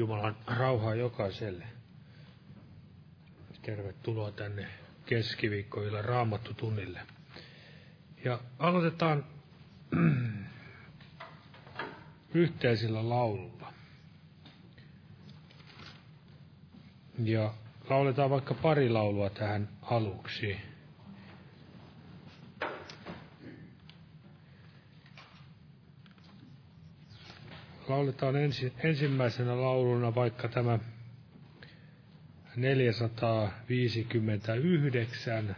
Jumalan rauhaa jokaiselle. Tervetuloa tänne keskiviikkoilla raamattu tunnille. Ja aloitetaan yhteisellä laululla. Ja lauletaan vaikka pari laulua tähän aluksi. Lauletaan ensi, ensimmäisenä lauluna vaikka tämä 459.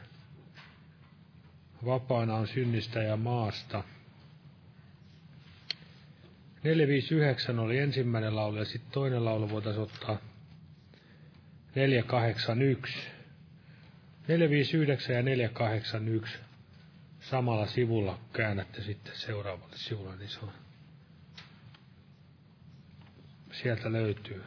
Vapaana on synnistä ja maasta. 459 oli ensimmäinen laulu ja sitten toinen laulu voitaisiin ottaa 481. 459 ja 481 samalla sivulla käännätte sitten seuraavalle sivulle, niin se on sieltä löytyy.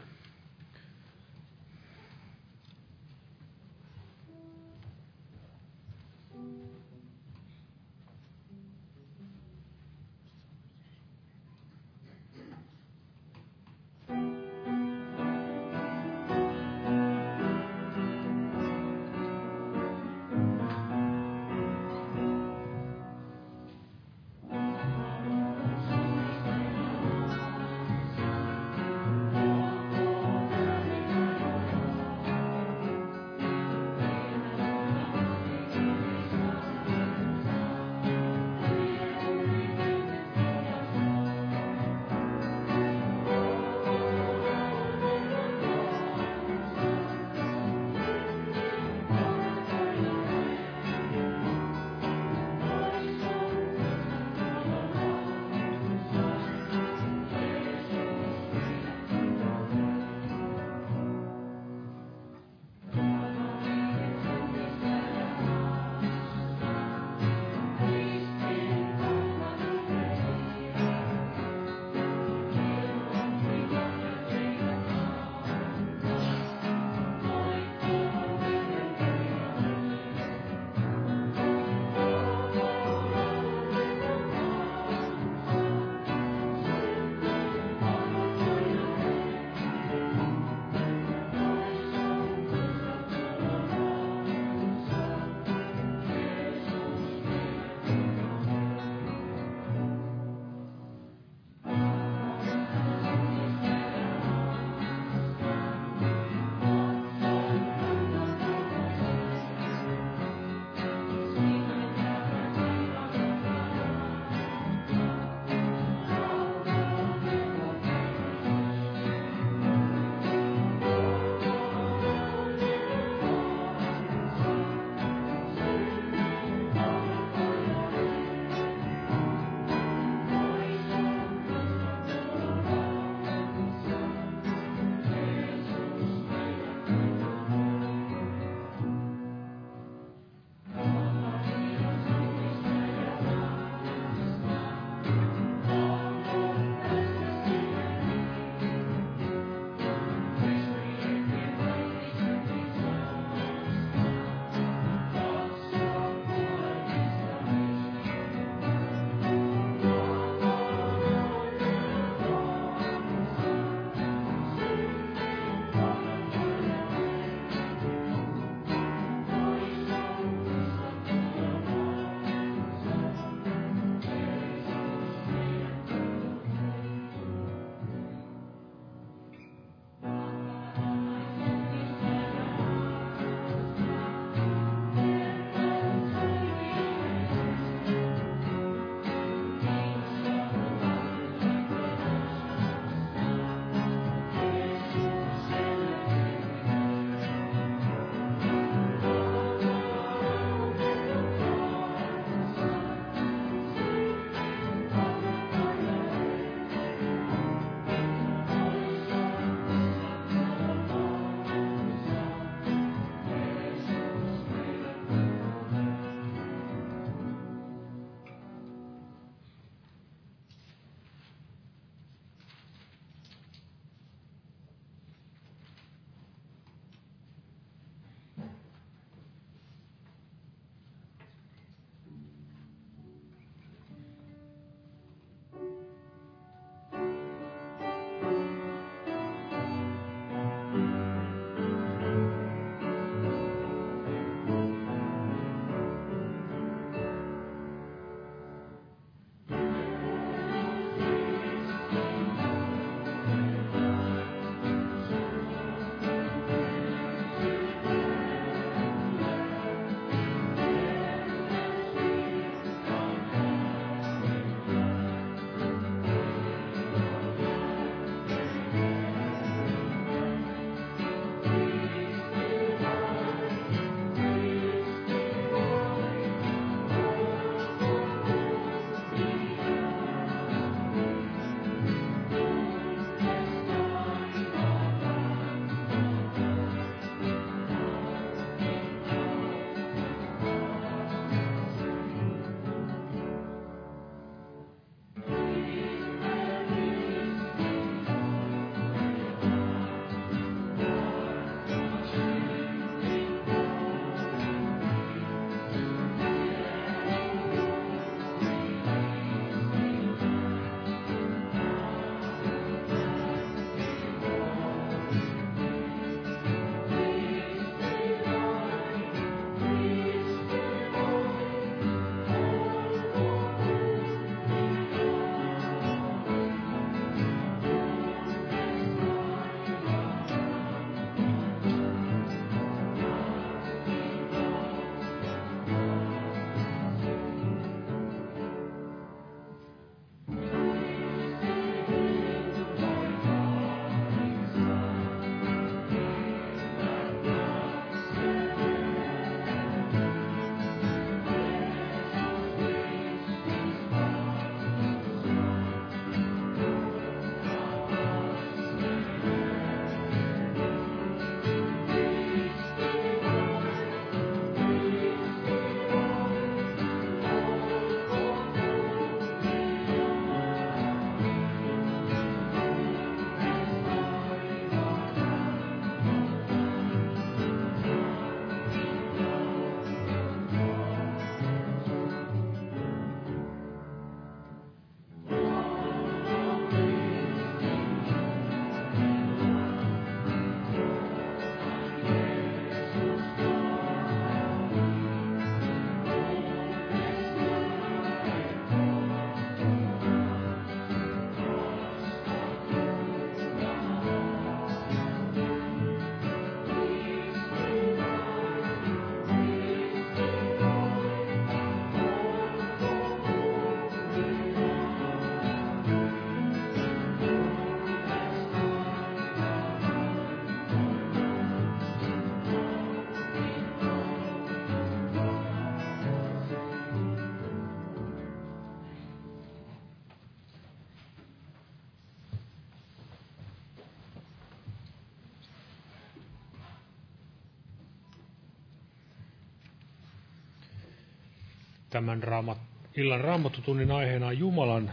Tämän raamat, illan raamattutunnin aiheena on Jumalan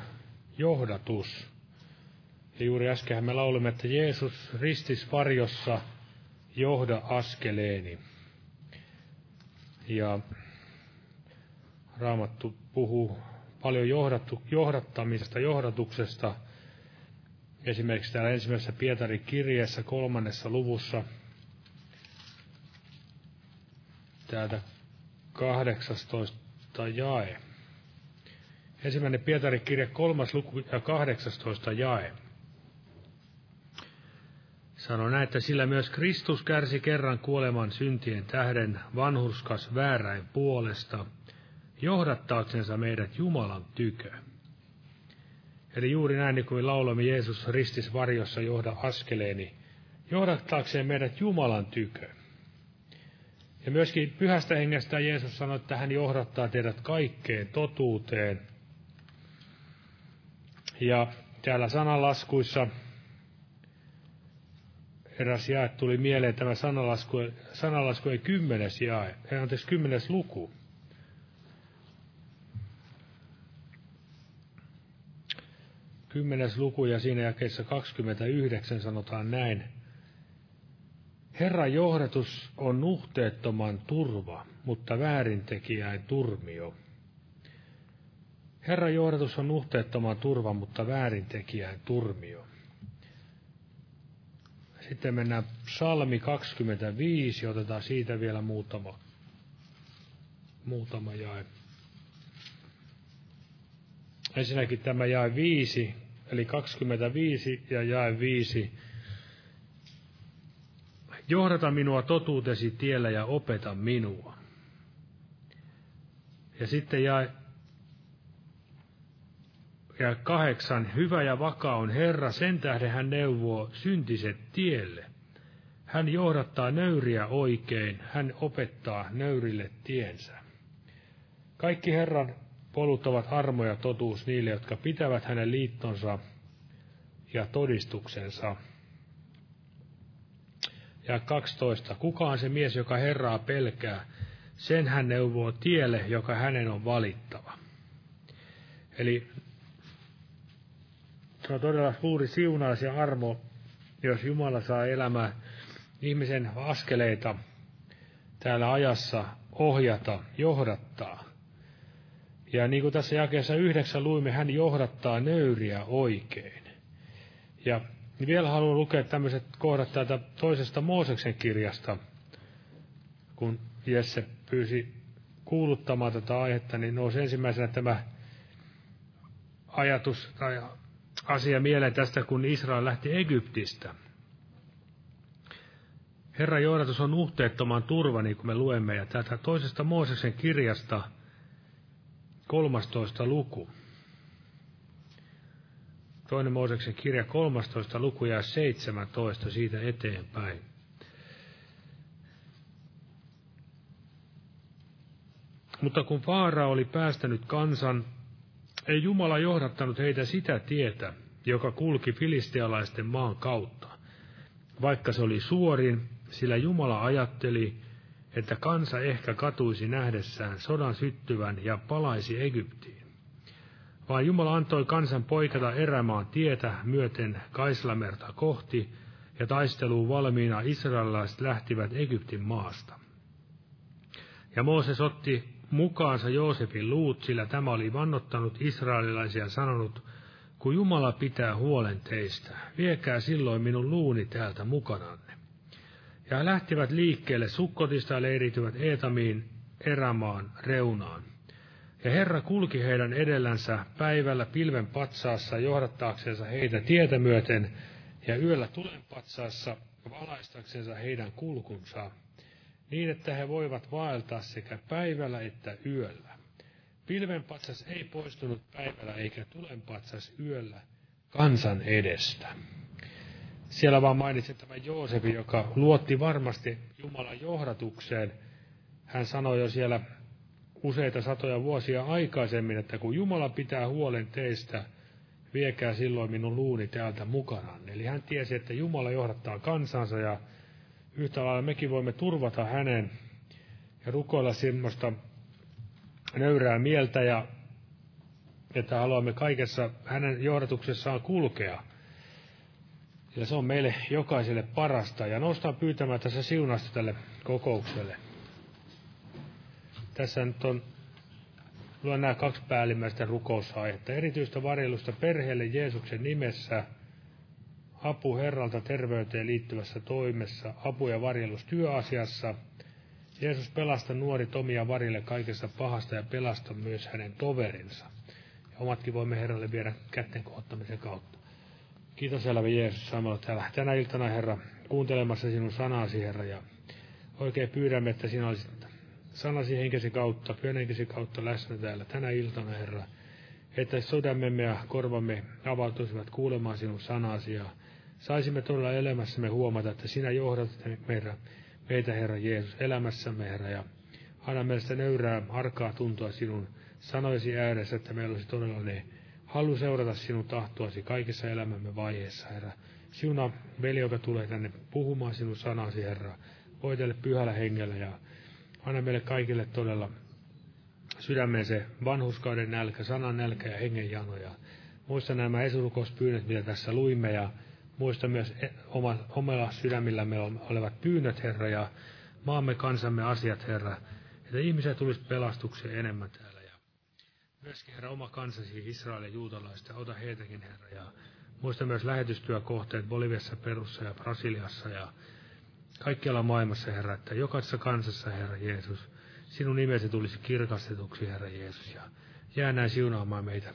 johdatus. Ja juuri äsken me laulimme, että Jeesus ristis varjossa johda askeleeni. Ja Raamattu puhuu paljon johdattu, johdattamisesta, johdatuksesta. Esimerkiksi täällä ensimmäisessä Pietarin kirjeessä kolmannessa luvussa, täältä 18 jae. Ensimmäinen Pietarin kirje, kolmas luku ja 18 jae. Sano näin, että sillä myös Kristus kärsi kerran kuoleman syntien tähden vanhurskas vääräin puolesta, johdattaaksensa meidät Jumalan tykö. Eli juuri näin, niin kuin laulamme Jeesus ristis varjossa johda askeleeni, johdattaakseen meidät Jumalan tykö. Ja myöskin pyhästä hengestä Jeesus sanoi, että hän johdattaa teidät kaikkeen totuuteen. Ja täällä sanalaskuissa eräs jae tuli mieleen tämä sanalasku, sanalasku ei kymmenes jae, anteeksi kymmenes luku. Kymmenes luku ja siinä jakeessa 29 sanotaan näin. Herran johdatus on nuhteettoman turva, mutta väärintekijäin turmio. Herran johdatus on nuhteettoman turva, mutta väärintekijäin turmio. Sitten mennään psalmi 25, otetaan siitä vielä muutama, muutama jae. Ensinnäkin tämä jae 5, eli 25 ja jae 5. Johdata minua totuutesi tiellä ja opeta minua. Ja sitten jae ja kahdeksan, hyvä ja vakaa on Herra, sen tähden hän neuvoo syntiset tielle. Hän johdattaa nöyriä oikein, hän opettaa nöyrille tiensä. Kaikki Herran polut ovat armo ja totuus niille, jotka pitävät hänen liittonsa ja todistuksensa. Ja 12. Kuka on se mies, joka Herraa pelkää? Sen hän neuvoo tielle, joka hänen on valittava. Eli se on todella suuri siunaus ja armo, jos Jumala saa elämää ihmisen askeleita täällä ajassa ohjata, johdattaa. Ja niin kuin tässä jakeessa yhdeksän luimme, hän johdattaa nöyriä oikein. Ja vielä haluan lukea tämmöiset kohdat täältä toisesta Mooseksen kirjasta, kun Jesse pyysi kuuluttamaan tätä aihetta, niin nousi ensimmäisenä tämä ajatus tai asia mieleen tästä, kun Israel lähti Egyptistä. Herra johdatus on nuhteettoman turva, niin kuin me luemme, ja tätä toisesta Mooseksen kirjasta, 13. luku. Toinen Mooseksen kirja, 13. luku ja 17 siitä eteenpäin. Mutta kun Faara oli päästänyt kansan ei Jumala johdattanut heitä sitä tietä, joka kulki filistealaisten maan kautta, vaikka se oli suorin, sillä Jumala ajatteli, että kansa ehkä katuisi nähdessään sodan syttyvän ja palaisi Egyptiin. Vaan Jumala antoi kansan poikata erämaan tietä myöten Kaislamerta kohti, ja taisteluun valmiina israelilaiset lähtivät Egyptin maasta. Ja Mooses otti mukaansa Joosefin luut, sillä tämä oli vannottanut israelilaisia sanonut, kun Jumala pitää huolen teistä, viekää silloin minun luuni täältä mukananne. Ja he lähtivät liikkeelle Sukkotista ja leirityvät Eetamiin erämaan reunaan. Ja Herra kulki heidän edellänsä päivällä pilven patsaassa johdattaakseensa heitä tietä myöten, ja yöllä tulen patsaassa valaistaksensa heidän kulkunsa niin että he voivat vaeltaa sekä päivällä että yöllä. Pilvenpatsas ei poistunut päivällä eikä tulenpatsas yöllä kansan edestä. Siellä vaan mainitsin tämän Joosefi, joka luotti varmasti Jumalan johdatukseen. Hän sanoi jo siellä useita satoja vuosia aikaisemmin, että kun Jumala pitää huolen teistä, viekää silloin minun luuni täältä mukanaan. Eli hän tiesi, että Jumala johdattaa kansansa ja yhtä lailla mekin voimme turvata hänen ja rukoilla semmoista nöyrää mieltä ja että haluamme kaikessa hänen johdatuksessaan kulkea. Ja se on meille jokaiselle parasta. Ja noustaan pyytämään tässä siunasta tälle kokoukselle. Tässä nyt on luen nämä kaksi päällimmäistä rukousaihetta. Erityistä varjelusta perheelle Jeesuksen nimessä, apu Herralta terveyteen liittyvässä toimessa, apu ja varjelus työasiassa. Jeesus pelasta nuori Tomi ja Varille kaikessa pahasta ja pelasta myös hänen toverinsa. Ja omatkin voimme Herralle viedä kätten kohottamisen kautta. Kiitos elävä Jeesus samalla täällä tänä iltana, Herra, kuuntelemassa sinun sanasi, Herra, ja oikein pyydämme, että sinä olisit sanasi henkesi kautta, pyhän henkesi kautta läsnä täällä tänä iltana, Herra, että sydämemme ja korvamme avautuisivat kuulemaan sinun sanasi ja saisimme todella elämässämme huomata, että sinä johdat meitä, meitä Herra Jeesus, elämässämme, Herra, ja anna meille sitä nöyrää, arkaa tuntua sinun sanoisi ääressä, että meillä olisi todella ne halu seurata sinun tahtoasi kaikissa elämämme vaiheissa, Herra. Siuna veli, joka tulee tänne puhumaan sinun sanasi, Herra, voitelle pyhällä hengellä ja Anna meille kaikille todella sydämeen se vanhuskauden nälkä, sanan nälkä ja hengen jano. Ja muista nämä esurukouspyynnöt, mitä tässä luimme, ja muista myös e- oma, omalla sydämillämme olevat pyynnöt, Herra, ja maamme kansamme asiat, Herra, että ihmiset tulisi pelastukseen enemmän täällä. Ja myöskin, Herra, oma kansasi, Israel ja juutalaista, ota heitäkin, Herra, ja muista myös lähetystyökohteet Boliviassa, Perussa ja Brasiliassa, ja kaikkialla maailmassa, Herra, että jokaisessa kansassa, Herra Jeesus, sinun nimesi tulisi kirkastetuksi, Herra Jeesus, ja jää näin siunaamaan meitä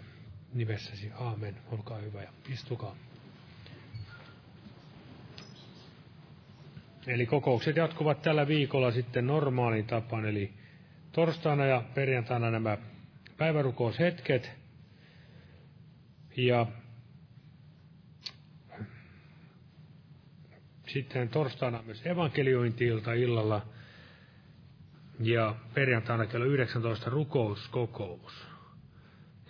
nimessäsi. Aamen. Olkaa hyvä ja istukaa. Eli kokoukset jatkuvat tällä viikolla sitten normaaliin tapaan, eli torstaina ja perjantaina nämä päivärukoushetket. Ja Sitten torstaina myös evankeliointiilta illalla ja perjantaina kello 19 rukouskokous.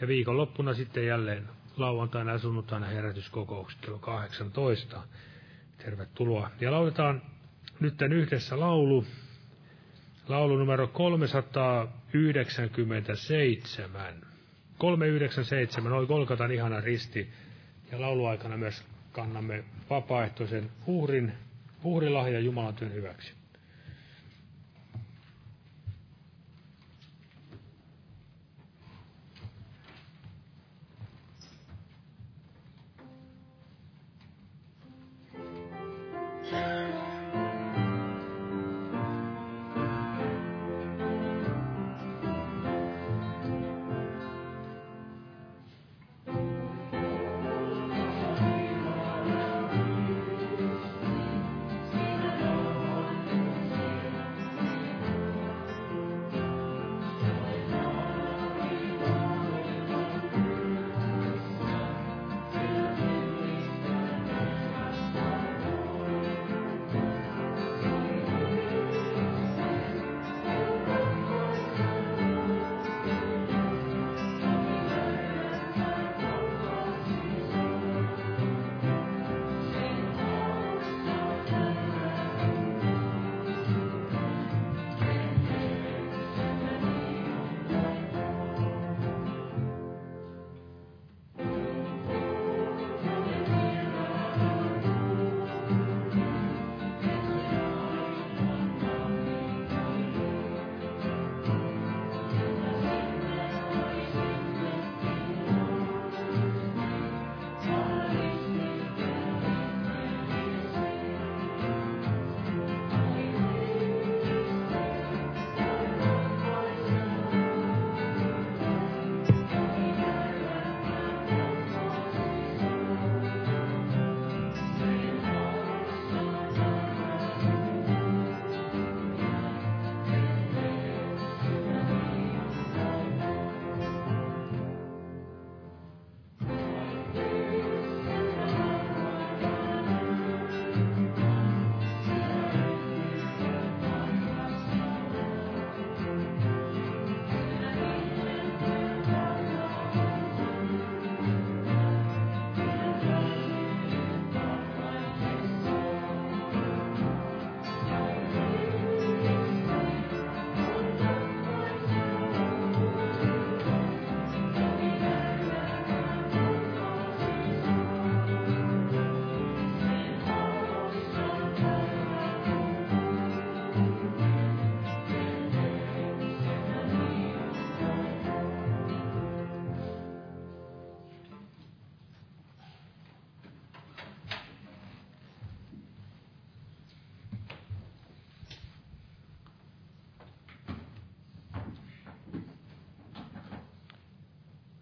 Ja viikonloppuna sitten jälleen lauantaina ja sunnuntaina herätyskokoukset kello 18. Tervetuloa. Ja lauletaan nyt yhdessä laulu. Laulu numero 397. 397, oi Kolkatan ihana risti. Ja lauluaikana myös kannamme vapaaehtoisen uhrin, uhrilahja Jumalan työn hyväksi.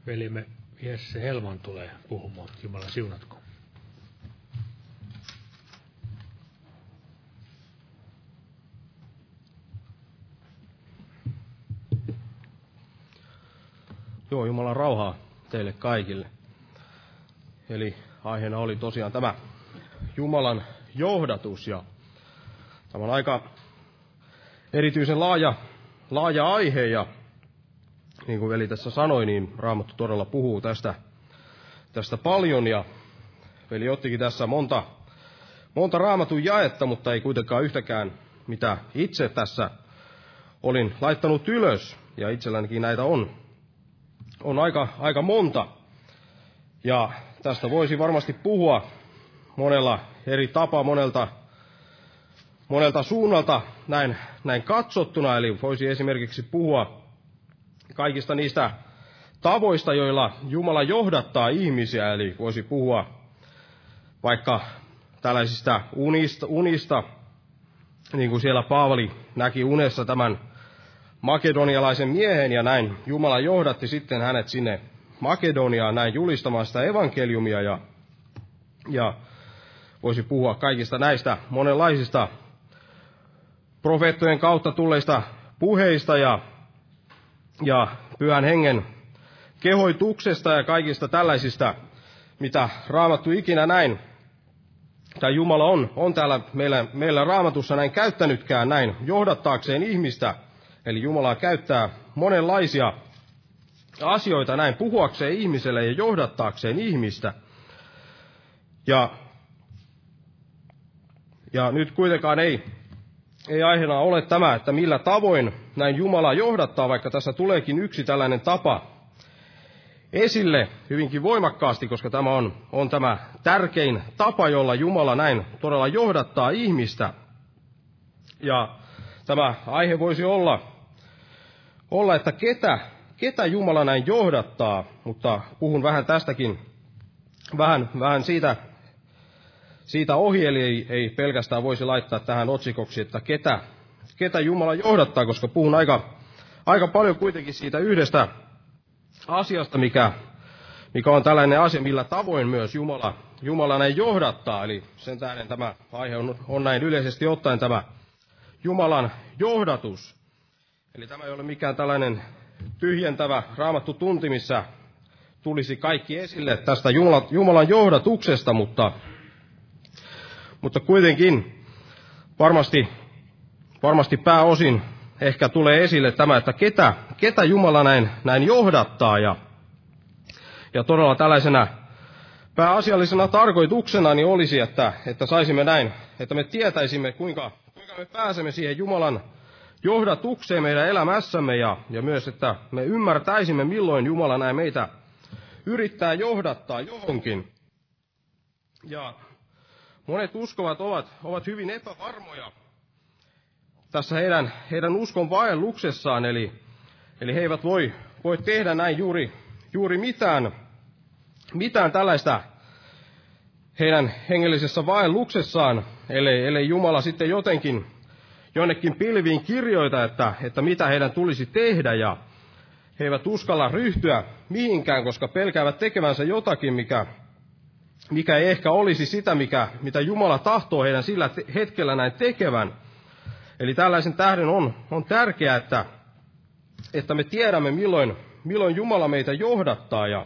Velimme Jesse Helman tulee puhumaan. Jumala siunatko. Joo, Jumalan rauhaa teille kaikille. Eli aiheena oli tosiaan tämä Jumalan johdatus ja tämä on aika erityisen laaja, laaja aihe ja niin kuin veli tässä sanoi, niin Raamattu todella puhuu tästä, tästä paljon ja veli ottikin tässä monta, monta raamatun jaetta, mutta ei kuitenkaan yhtäkään, mitä itse tässä olin laittanut ylös ja itsellänikin näitä on, on aika, aika monta. Ja tästä voisi varmasti puhua monella eri tapaa, monelta, monelta suunnalta näin, näin katsottuna. Eli voisi esimerkiksi puhua kaikista niistä tavoista, joilla Jumala johdattaa ihmisiä. Eli voisi puhua vaikka tällaisista unista, unista niin kuin siellä Paavali näki unessa tämän makedonialaisen miehen ja näin Jumala johdatti sitten hänet sinne Makedoniaan näin julistamaan sitä evankeliumia ja, ja voisi puhua kaikista näistä monenlaisista profeettojen kautta tulleista puheista ja, ja pyhän hengen kehoituksesta ja kaikista tällaisista, mitä raamattu ikinä näin, tai Jumala on, on täällä meillä, meillä raamatussa näin käyttänytkään näin johdattaakseen ihmistä. Eli Jumala käyttää monenlaisia asioita näin puhuakseen ihmiselle ja johdattaakseen ihmistä. Ja, ja nyt kuitenkaan ei, ei aiheena ole tämä, että millä tavoin näin Jumala johdattaa, vaikka tässä tuleekin yksi tällainen tapa esille hyvinkin voimakkaasti, koska tämä on, on tämä tärkein tapa, jolla Jumala näin todella johdattaa ihmistä. Ja tämä aihe voisi olla, olla että ketä ketä Jumala näin johdattaa, mutta puhun vähän tästäkin, vähän, vähän siitä, siitä ohi, eli ei, ei pelkästään voisi laittaa tähän otsikoksi, että ketä, ketä Jumala johdattaa, koska puhun aika, aika paljon kuitenkin siitä yhdestä asiasta, mikä, mikä on tällainen asia, millä tavoin myös Jumala, Jumala näin johdattaa. Eli sen tähden tämä aihe on, on näin yleisesti ottaen tämä Jumalan johdatus. Eli tämä ei ole mikään tällainen tyhjentävä raamattu tunti, missä tulisi kaikki esille tästä Jumalan johdatuksesta, mutta, mutta kuitenkin varmasti, varmasti pääosin ehkä tulee esille tämä, että ketä, ketä Jumala näin, näin johdattaa. Ja, ja todella tällaisena pääasiallisena tarkoituksena niin olisi, että, että saisimme näin, että me tietäisimme, kuinka, kuinka me pääsemme siihen Jumalan johdatukseen meidän elämässämme ja, ja myös, että me ymmärtäisimme, milloin Jumala näin meitä yrittää johdattaa johonkin. Ja monet uskovat ovat, ovat hyvin epävarmoja tässä heidän, heidän uskon vaelluksessaan, eli, eli he eivät voi, voi tehdä näin juuri, juuri mitään, mitään tällaista heidän hengellisessä vaelluksessaan, ellei, ellei Jumala sitten jotenkin jonnekin pilviin kirjoita, että, että mitä heidän tulisi tehdä ja he eivät uskalla ryhtyä mihinkään, koska pelkäävät tekevänsä jotakin, mikä, mikä ei ehkä olisi sitä, mikä, mitä Jumala tahtoo heidän sillä hetkellä näin tekevän. Eli tällaisen tähden on, on tärkeää, että, että me tiedämme, milloin, milloin Jumala meitä johdattaa. Ja,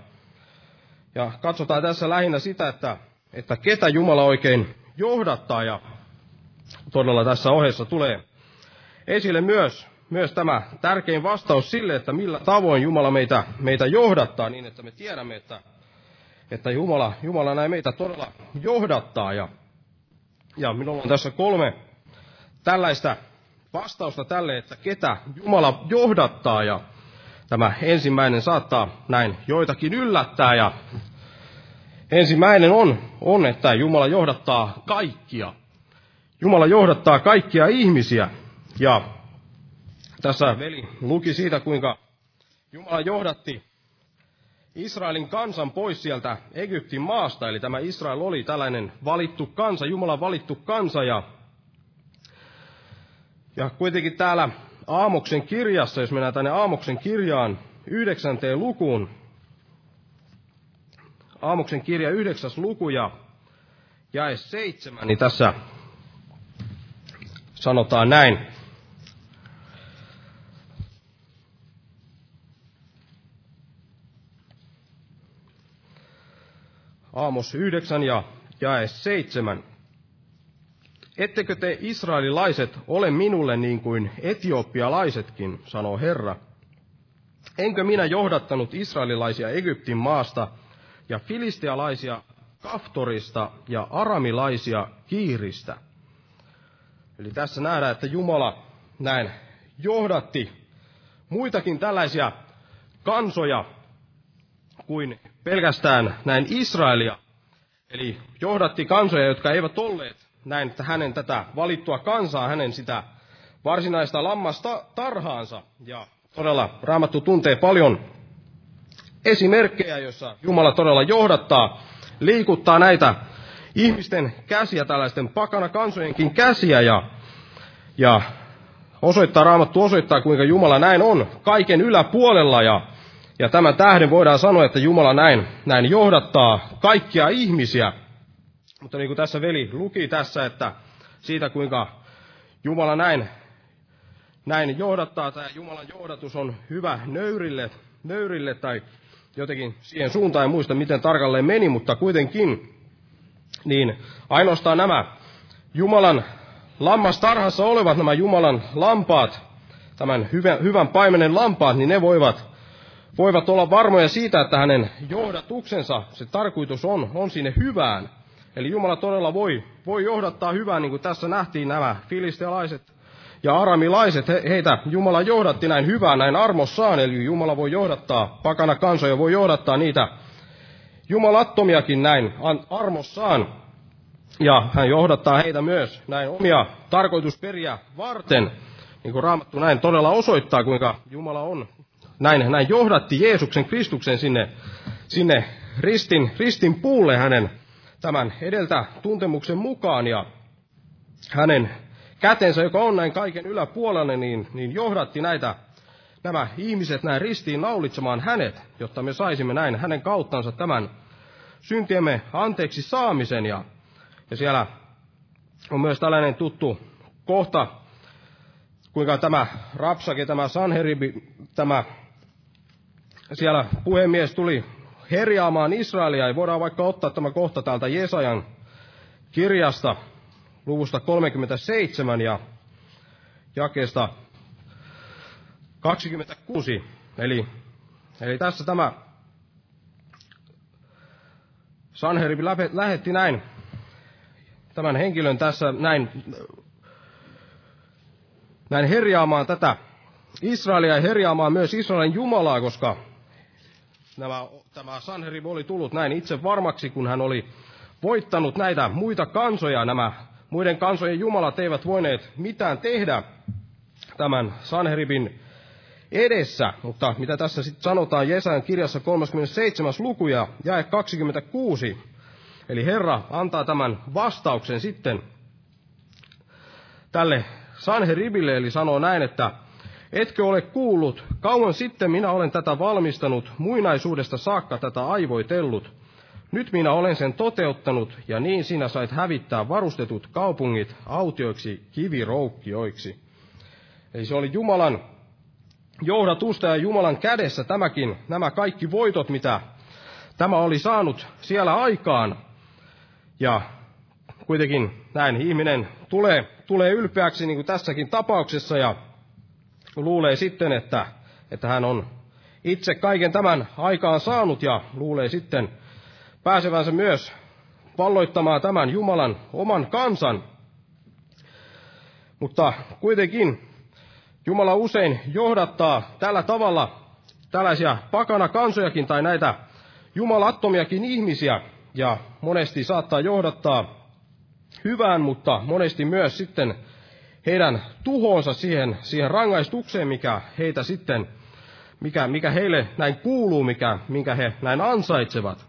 ja katsotaan tässä lähinnä sitä, että, että ketä Jumala oikein johdattaa. Ja todella tässä ohessa tulee esille myös, myös tämä tärkein vastaus sille, että millä tavoin Jumala meitä, meitä johdattaa niin, että me tiedämme, että, että Jumala, Jumala näin meitä todella johdattaa. Ja, ja minulla on tässä kolme tällaista vastausta tälle, että ketä Jumala johdattaa. Ja tämä ensimmäinen saattaa näin joitakin yllättää. Ja ensimmäinen on, on, että Jumala johdattaa kaikkia. Jumala johdattaa kaikkia ihmisiä. Ja tässä veli luki siitä, kuinka Jumala johdatti Israelin kansan pois sieltä Egyptin maasta. Eli tämä Israel oli tällainen valittu kansa, Jumalan valittu kansa. Ja, ja kuitenkin täällä Aamoksen kirjassa, jos mennään tänne Aamoksen kirjaan yhdeksänteen lukuun, Aamuksen kirja yhdeksäs luku ja jae seitsemän, niin tässä sanotaan näin. Aamos yhdeksän ja jae seitsemän. Ettekö te israelilaiset ole minulle niin kuin etiopialaisetkin, sanoo Herra. Enkö minä johdattanut israelilaisia Egyptin maasta ja filistealaisia Kaftorista ja aramilaisia Kiiristä? Eli tässä nähdään, että Jumala näin johdatti muitakin tällaisia kansoja kuin pelkästään näin Israelia. Eli johdatti kansoja, jotka eivät olleet näin, hänen tätä valittua kansaa, hänen sitä varsinaista lammasta tarhaansa. Ja todella Raamattu tuntee paljon esimerkkejä, joissa Jumala todella johdattaa, liikuttaa näitä ihmisten käsiä, tällaisten pakana kansojenkin käsiä ja, ja osoittaa, Raamattu osoittaa, kuinka Jumala näin on kaiken yläpuolella ja, ja tämän tähden voidaan sanoa, että Jumala näin, näin johdattaa kaikkia ihmisiä. Mutta niin kuin tässä veli luki tässä, että siitä kuinka Jumala näin, näin johdattaa, tämä Jumalan johdatus on hyvä nöyrille, nöyrille tai jotenkin siihen suuntaan, en muista miten tarkalleen meni, mutta kuitenkin, niin ainoastaan nämä Jumalan lammastarhassa olevat nämä Jumalan lampaat, tämän hyvän, hyvän paimenen lampaat, niin ne voivat, voivat olla varmoja siitä, että hänen johdatuksensa, se tarkoitus on, on sinne hyvään. Eli Jumala todella voi, voi johdattaa hyvää, niin kuin tässä nähtiin nämä filistealaiset ja aramilaiset, he, heitä Jumala johdatti näin hyvää, näin armossaan, eli Jumala voi johdattaa, pakana kansoja voi johdattaa niitä jumalattomiakin näin armossaan. Ja hän johdattaa heitä myös näin omia tarkoitusperiä varten, niin kuin Raamattu näin todella osoittaa, kuinka Jumala on näin, näin johdatti Jeesuksen Kristuksen sinne, sinne ristin, ristin puulle hänen tämän edeltä tuntemuksen mukaan ja hänen kätensä, joka on näin kaiken yläpuolella, niin, niin johdatti näitä, nämä ihmiset näin ristiin naulitsemaan hänet, jotta me saisimme näin hänen kauttansa tämän syntiemme anteeksi saamisen. Ja, ja siellä on myös tällainen tuttu kohta, kuinka tämä Rapsake, tämä Sanheribi, tämä siellä puhemies tuli herjaamaan Israelia. Ja voidaan vaikka ottaa tämä kohta täältä Jesajan kirjasta, luvusta 37 ja jakeesta 26. Eli, eli tässä tämä Sanheribi lähetti näin tämän henkilön tässä näin, näin herjaamaan tätä Israelia ja herjaamaan myös Israelin Jumalaa, koska nämä, tämä Sanherib oli tullut näin itse varmaksi, kun hän oli voittanut näitä muita kansoja. Nämä muiden kansojen jumalat eivät voineet mitään tehdä tämän Sanheribin edessä, mutta mitä tässä sitten sanotaan Jesajan kirjassa 37. luku ja jae 26. Eli Herra antaa tämän vastauksen sitten tälle Sanheribille, eli sanoo näin, että Etkö ole kuullut, kauan sitten minä olen tätä valmistanut, muinaisuudesta saakka tätä aivoitellut. Nyt minä olen sen toteuttanut, ja niin sinä sait hävittää varustetut kaupungit autioiksi kiviroukkioiksi. Eli se oli Jumalan johdatusta ja Jumalan kädessä tämäkin, nämä kaikki voitot, mitä tämä oli saanut siellä aikaan. Ja kuitenkin näin ihminen tulee, tulee ylpeäksi niin kuin tässäkin tapauksessa ja luulee sitten, että, että hän on itse kaiken tämän aikaan saanut ja luulee sitten pääsevänsä myös valloittamaan tämän Jumalan oman kansan. Mutta kuitenkin Jumala usein johdattaa tällä tavalla tällaisia pakana kansojakin tai näitä jumalattomiakin ihmisiä ja monesti saattaa johdattaa hyvään, mutta monesti myös sitten heidän tuhonsa siihen, siihen rangaistukseen, mikä heitä sitten, mikä, mikä heille näin kuuluu, mikä, minkä he näin ansaitsevat.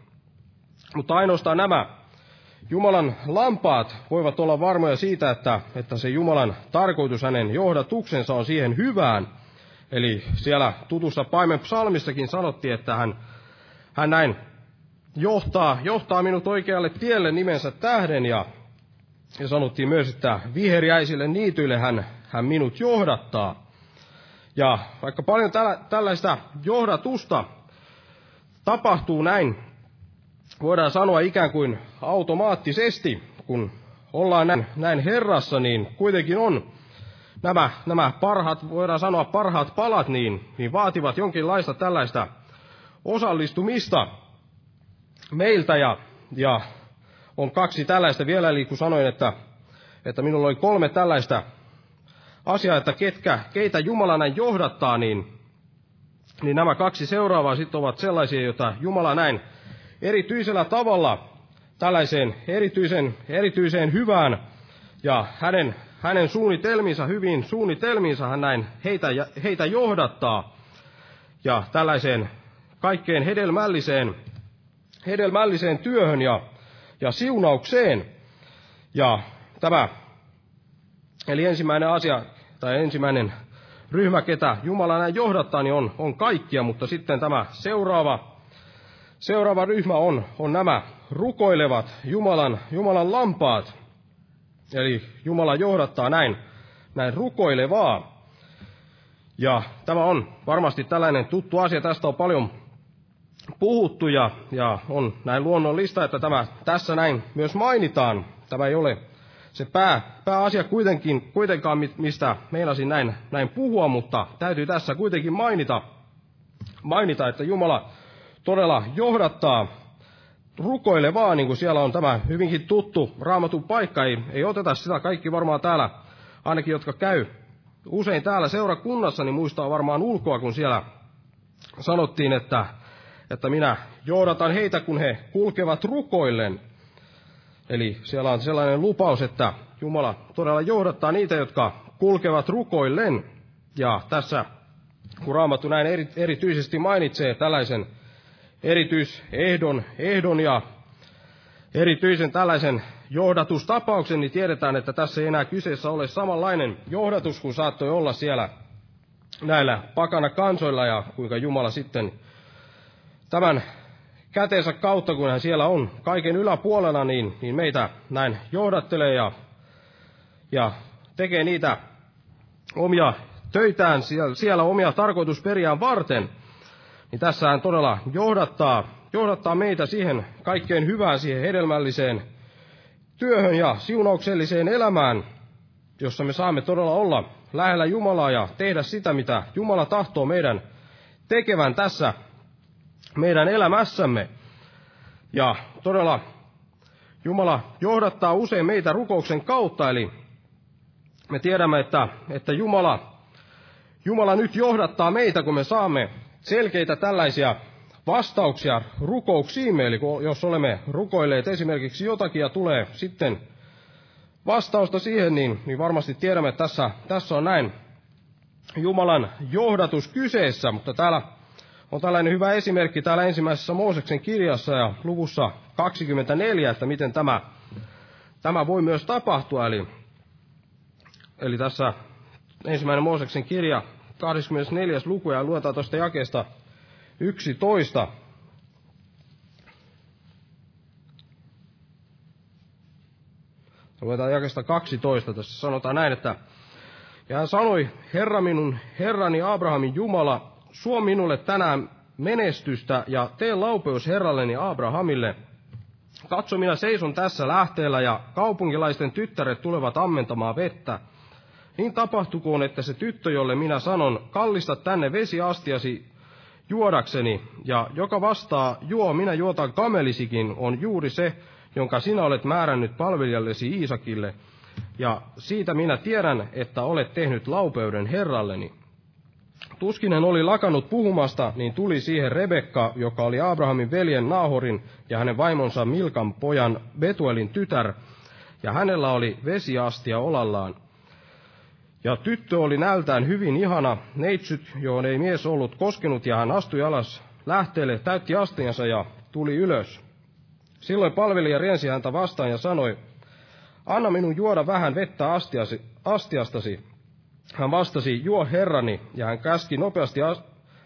Mutta ainoastaan nämä Jumalan lampaat voivat olla varmoja siitä, että, että se Jumalan tarkoitus, hänen johdatuksensa on siihen hyvään. Eli siellä tutussa paimen psalmissakin sanottiin, että hän, hän näin johtaa, johtaa minut oikealle tielle nimensä tähden ja, ja sanottiin myös, että viheriäisille niityille hän, hän minut johdattaa. Ja vaikka paljon tällä, tällaista johdatusta tapahtuu näin, voidaan sanoa ikään kuin automaattisesti, kun ollaan näin, näin Herrassa, niin kuitenkin on nämä, nämä parhaat, voidaan sanoa parhaat palat, niin, niin vaativat jonkinlaista tällaista osallistumista meiltä ja, ja on kaksi tällaista vielä, eli kun sanoin, että, että minulla oli kolme tällaista asiaa, että ketkä, keitä Jumala näin johdattaa, niin, niin nämä kaksi seuraavaa sitten ovat sellaisia, joita Jumala näin erityisellä tavalla tällaiseen erityisen, erityiseen hyvään ja hänen, hänen suunnitelmiinsa, hyvin suunnitelmiinsa hän näin heitä, heitä johdattaa. Ja tällaiseen kaikkein hedelmälliseen, hedelmälliseen työhön ja, ja siunaukseen. Ja tämä, eli ensimmäinen asia, tai ensimmäinen ryhmä, ketä Jumala näin johdattaa, niin on, on kaikkia, mutta sitten tämä seuraava, seuraava ryhmä on, on nämä rukoilevat Jumalan, Jumalan lampaat. Eli Jumala johdattaa näin, näin rukoilevaa. Ja tämä on varmasti tällainen tuttu asia, tästä on paljon puhuttu ja, ja on näin luonnollista, että tämä tässä näin myös mainitaan. Tämä ei ole se pää, pääasia kuitenkin, kuitenkaan, mistä meinasin näin, näin puhua, mutta täytyy tässä kuitenkin mainita, mainita, että Jumala todella johdattaa rukoilevaa, niin kuin siellä on tämä hyvinkin tuttu raamatun paikka. Ei, ei oteta sitä kaikki varmaan täällä, ainakin jotka käy usein täällä seurakunnassa, niin muistaa varmaan ulkoa, kun siellä sanottiin, että että minä johdatan heitä, kun he kulkevat rukoillen. Eli siellä on sellainen lupaus, että Jumala todella johdattaa niitä, jotka kulkevat rukoillen. Ja tässä, kun Raamattu näin eri, erityisesti mainitsee tällaisen erityisehdon ehdon ja erityisen tällaisen johdatustapauksen, niin tiedetään, että tässä ei enää kyseessä ole samanlainen johdatus kuin saattoi olla siellä näillä pakana kansoilla ja kuinka Jumala sitten tämän käteensä kautta, kun hän siellä on kaiken yläpuolella, niin, niin meitä näin johdattelee ja, ja tekee niitä omia töitään siellä, siellä omia tarkoitusperiään varten, niin tässä hän todella johdattaa, johdattaa meitä siihen kaikkein hyvään, siihen hedelmälliseen työhön ja siunaukselliseen elämään, jossa me saamme todella olla lähellä Jumalaa ja tehdä sitä, mitä Jumala tahtoo meidän tekevän tässä meidän elämässämme. Ja todella Jumala johdattaa usein meitä rukouksen kautta, eli me tiedämme, että, että Jumala, Jumala nyt johdattaa meitä, kun me saamme selkeitä tällaisia vastauksia rukouksiimme, eli jos olemme rukoilleet esimerkiksi jotakin ja tulee sitten vastausta siihen, niin, niin varmasti tiedämme, että tässä, tässä on näin Jumalan johdatus kyseessä, mutta täällä on tällainen hyvä esimerkki täällä ensimmäisessä Mooseksen kirjassa ja luvussa 24, että miten tämä, tämä voi myös tapahtua. Eli, eli tässä ensimmäinen Mooseksen kirja, 24. luku, ja luetaan tuosta jakeesta 11. Luetaan jakesta 12. Tässä sanotaan näin, että ja hän sanoi, Herra minun, Herrani Abrahamin Jumala, suo minulle tänään menestystä ja tee laupeus herralleni Abrahamille. Katso, minä seison tässä lähteellä ja kaupunkilaisten tyttäret tulevat ammentamaan vettä. Niin tapahtukoon, että se tyttö, jolle minä sanon, kallista tänne vesiastiasi juodakseni, ja joka vastaa, juo, minä juotan kamelisikin, on juuri se, jonka sinä olet määrännyt palvelijallesi Iisakille, ja siitä minä tiedän, että olet tehnyt laupeuden Herralleni. Tuskin hän oli lakannut puhumasta, niin tuli siihen Rebekka, joka oli Abrahamin veljen Naahorin ja hänen vaimonsa Milkan pojan Betuelin tytär, ja hänellä oli vesiastia olallaan. Ja tyttö oli näältään hyvin ihana, neitsyt, johon ei mies ollut koskenut, ja hän astui alas lähteelle, täytti astiansa ja tuli ylös. Silloin palvelija riensi häntä vastaan ja sanoi, anna minun juoda vähän vettä astiasi, astiastasi. Hän vastasi, juo herrani, ja hän, käski nopeasti,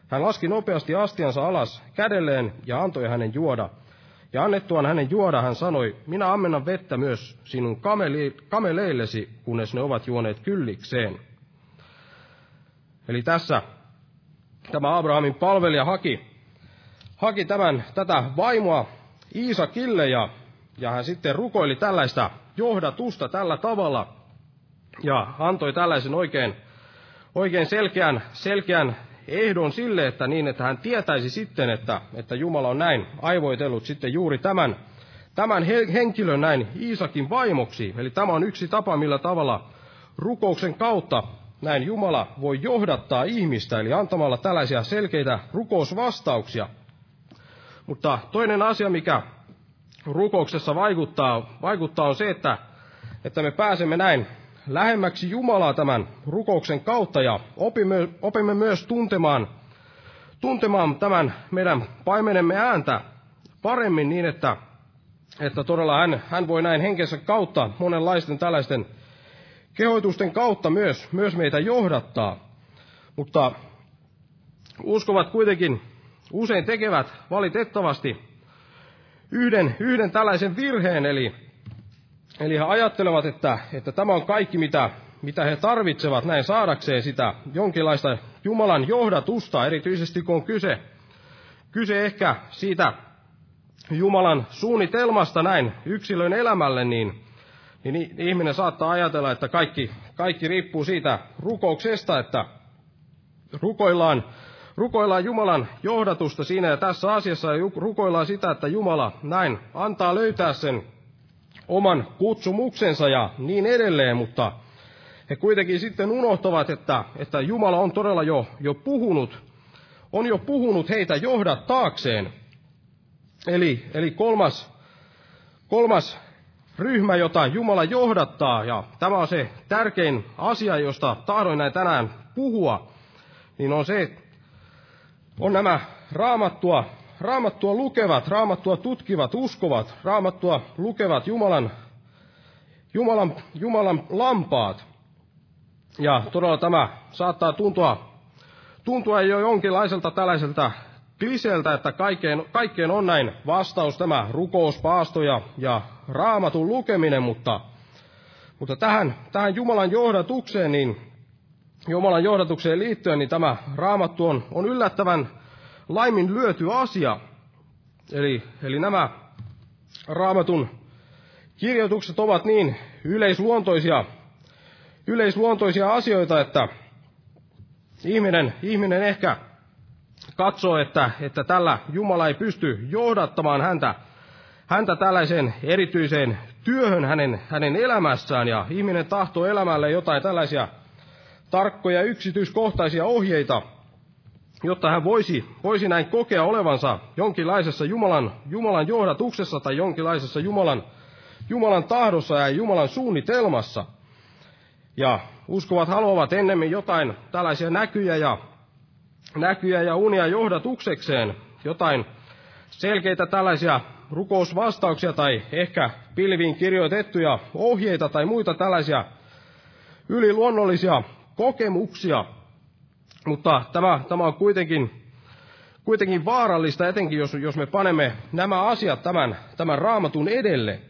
hän laski nopeasti astiansa alas kädelleen ja antoi hänen juoda. Ja annettuaan hänen juoda hän sanoi, minä ammennan vettä myös sinun kameleillesi, kunnes ne ovat juoneet kyllikseen. Eli tässä tämä Abrahamin palvelija haki, haki tämän, tätä vaimoa Iisakille ja, ja hän sitten rukoili tällaista johdatusta tällä tavalla ja antoi tällaisen oikein, oikein selkeän, selkeän ehdon sille, että niin, että hän tietäisi sitten, että, että Jumala on näin aivoitellut sitten juuri tämän, tämän henkilön näin Iisakin vaimoksi. Eli tämä on yksi tapa, millä tavalla rukouksen kautta näin Jumala voi johdattaa ihmistä, eli antamalla tällaisia selkeitä rukousvastauksia. Mutta toinen asia, mikä rukouksessa vaikuttaa, vaikuttaa on se, että, että me pääsemme näin lähemmäksi Jumalaa tämän rukouksen kautta ja opimme, opimme myös tuntemaan, tuntemaan tämän meidän paimenemme ääntä paremmin niin, että, että todella hän, hän voi näin henkensä kautta monenlaisten tällaisten kehoitusten kautta myös, myös meitä johdattaa. Mutta uskovat kuitenkin usein tekevät valitettavasti yhden, yhden tällaisen virheen, eli, eli he ajattelevat, että, että tämä on kaikki, mitä, mitä he tarvitsevat näin saadakseen sitä jonkinlaista Jumalan johdatusta, erityisesti kun on kyse, kyse ehkä siitä Jumalan suunnitelmasta näin yksilön elämälle, niin, niin ihminen saattaa ajatella, että kaikki, kaikki riippuu siitä rukouksesta, että rukoillaan, rukoillaan Jumalan johdatusta siinä ja tässä asiassa ja rukoillaan sitä, että Jumala näin antaa löytää sen oman kutsumuksensa ja niin edelleen, mutta he kuitenkin sitten unohtavat, että, että Jumala on todella jo, jo puhunut, on jo puhunut heitä johdattaakseen. Eli, eli kolmas, kolmas ryhmä, jota Jumala johdattaa, ja tämä on se tärkein asia, josta tahdoin näin tänään puhua, niin on se, on nämä raamattua, raamattua lukevat, raamattua tutkivat, uskovat, raamattua lukevat Jumalan, Jumalan, Jumalan lampaat. Ja todella tämä saattaa tuntua, tuntua jo jonkinlaiselta tällaiselta kliseeltä, että kaikkeen, kaikkeen on näin vastaus tämä rukous, paasto ja, ja raamatun lukeminen, mutta, mutta tähän, tähän Jumalan johdatukseen, niin Jumalan johdatukseen liittyen, niin tämä raamattu on, on yllättävän laimin lyöty asia. Eli, eli nämä raamatun kirjoitukset ovat niin yleisluontoisia, yleisluontoisia asioita, että ihminen, ihminen ehkä katsoo, että, että tällä Jumala ei pysty johdattamaan häntä, häntä tällaiseen erityiseen työhön hänen, hänen elämässään, ja ihminen tahtoo elämälle jotain tällaisia tarkkoja yksityiskohtaisia ohjeita, jotta hän voisi, voisi näin kokea olevansa jonkinlaisessa Jumalan, Jumalan johdatuksessa tai jonkinlaisessa Jumalan, Jumalan tahdossa ja Jumalan suunnitelmassa. Ja uskovat haluavat ennemmin jotain tällaisia näkyjä ja näkyjä ja unia johdatuksekseen, jotain selkeitä tällaisia rukousvastauksia tai ehkä pilviin kirjoitettuja ohjeita tai muita tällaisia yliluonnollisia kokemuksia. Mutta tämä, tämä on kuitenkin, kuitenkin vaarallista, etenkin jos, jos me panemme nämä asiat tämän, tämän raamatun edelle.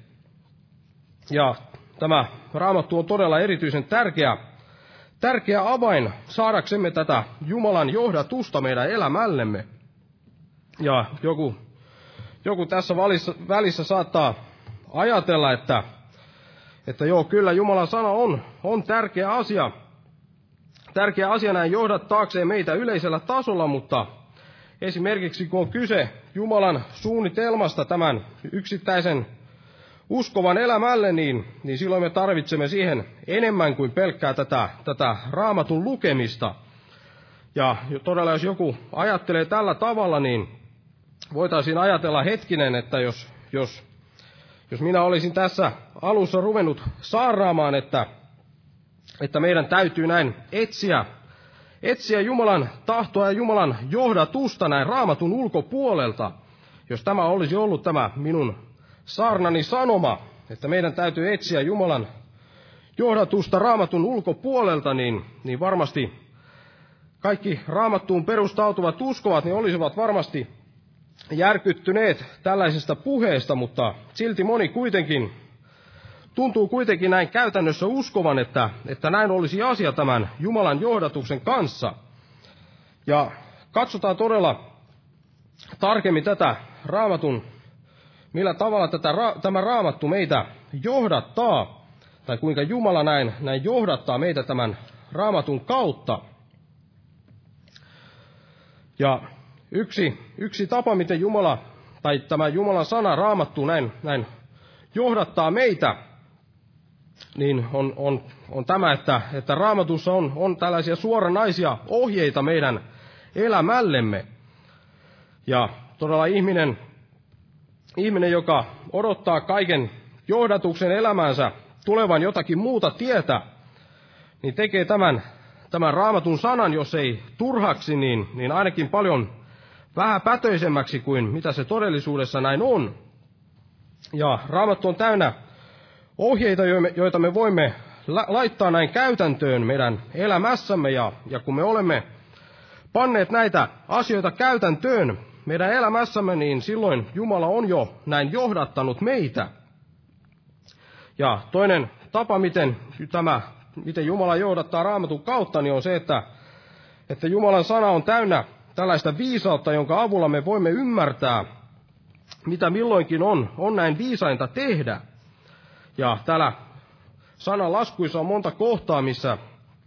Ja tämä raamattu on todella erityisen tärkeä tärkeä avain saadaksemme tätä Jumalan johdatusta meidän elämällemme. Ja joku, joku tässä välissä, välissä saattaa ajatella, että, että joo, kyllä Jumalan sana on, on tärkeä asia, tärkeä asia näin johdattaakseen meitä yleisellä tasolla, mutta esimerkiksi kun on kyse Jumalan suunnitelmasta tämän yksittäisen uskovan elämälle, niin, niin silloin me tarvitsemme siihen enemmän kuin pelkkää tätä, tätä raamatun lukemista. Ja todella jos joku ajattelee tällä tavalla, niin voitaisiin ajatella hetkinen, että jos, jos, jos minä olisin tässä alussa ruvennut saaraamaan, että, että meidän täytyy näin etsiä, etsiä Jumalan tahtoa ja Jumalan johdatusta näin raamatun ulkopuolelta, jos tämä olisi ollut tämä minun saarnani sanoma, että meidän täytyy etsiä Jumalan johdatusta raamatun ulkopuolelta, niin, niin varmasti kaikki raamattuun perustautuvat uskovat, niin olisivat varmasti järkyttyneet tällaisesta puheesta, mutta silti moni kuitenkin tuntuu kuitenkin näin käytännössä uskovan, että, että näin olisi asia tämän Jumalan johdatuksen kanssa. Ja katsotaan todella tarkemmin tätä raamatun, millä tavalla tätä, tämä raamattu meitä johdattaa, tai kuinka Jumala näin, näin johdattaa meitä tämän raamatun kautta. Ja yksi, yksi tapa, miten Jumala, tai tämä Jumalan sana raamattu näin, näin johdattaa meitä, niin on, on, on tämä, että, että raamatussa on, on tällaisia suoranaisia ohjeita meidän elämällemme. Ja todella ihminen, ihminen, joka odottaa kaiken johdatuksen elämänsä tulevan jotakin muuta tietä, niin tekee tämän, tämän raamatun sanan, jos ei turhaksi, niin, niin ainakin paljon vähän pätöisemmäksi kuin mitä se todellisuudessa näin on. Ja raamattu on täynnä ohjeita, joita me voimme laittaa näin käytäntöön meidän elämässämme, ja, ja kun me olemme panneet näitä asioita käytäntöön meidän elämässämme, niin silloin Jumala on jo näin johdattanut meitä. Ja toinen tapa, miten, tämä, miten Jumala johdattaa raamatun kautta, niin on se, että, että Jumalan sana on täynnä tällaista viisautta, jonka avulla me voimme ymmärtää, mitä milloinkin on, on näin viisainta tehdä. Ja täällä sanan laskuissa on monta kohtaa, missä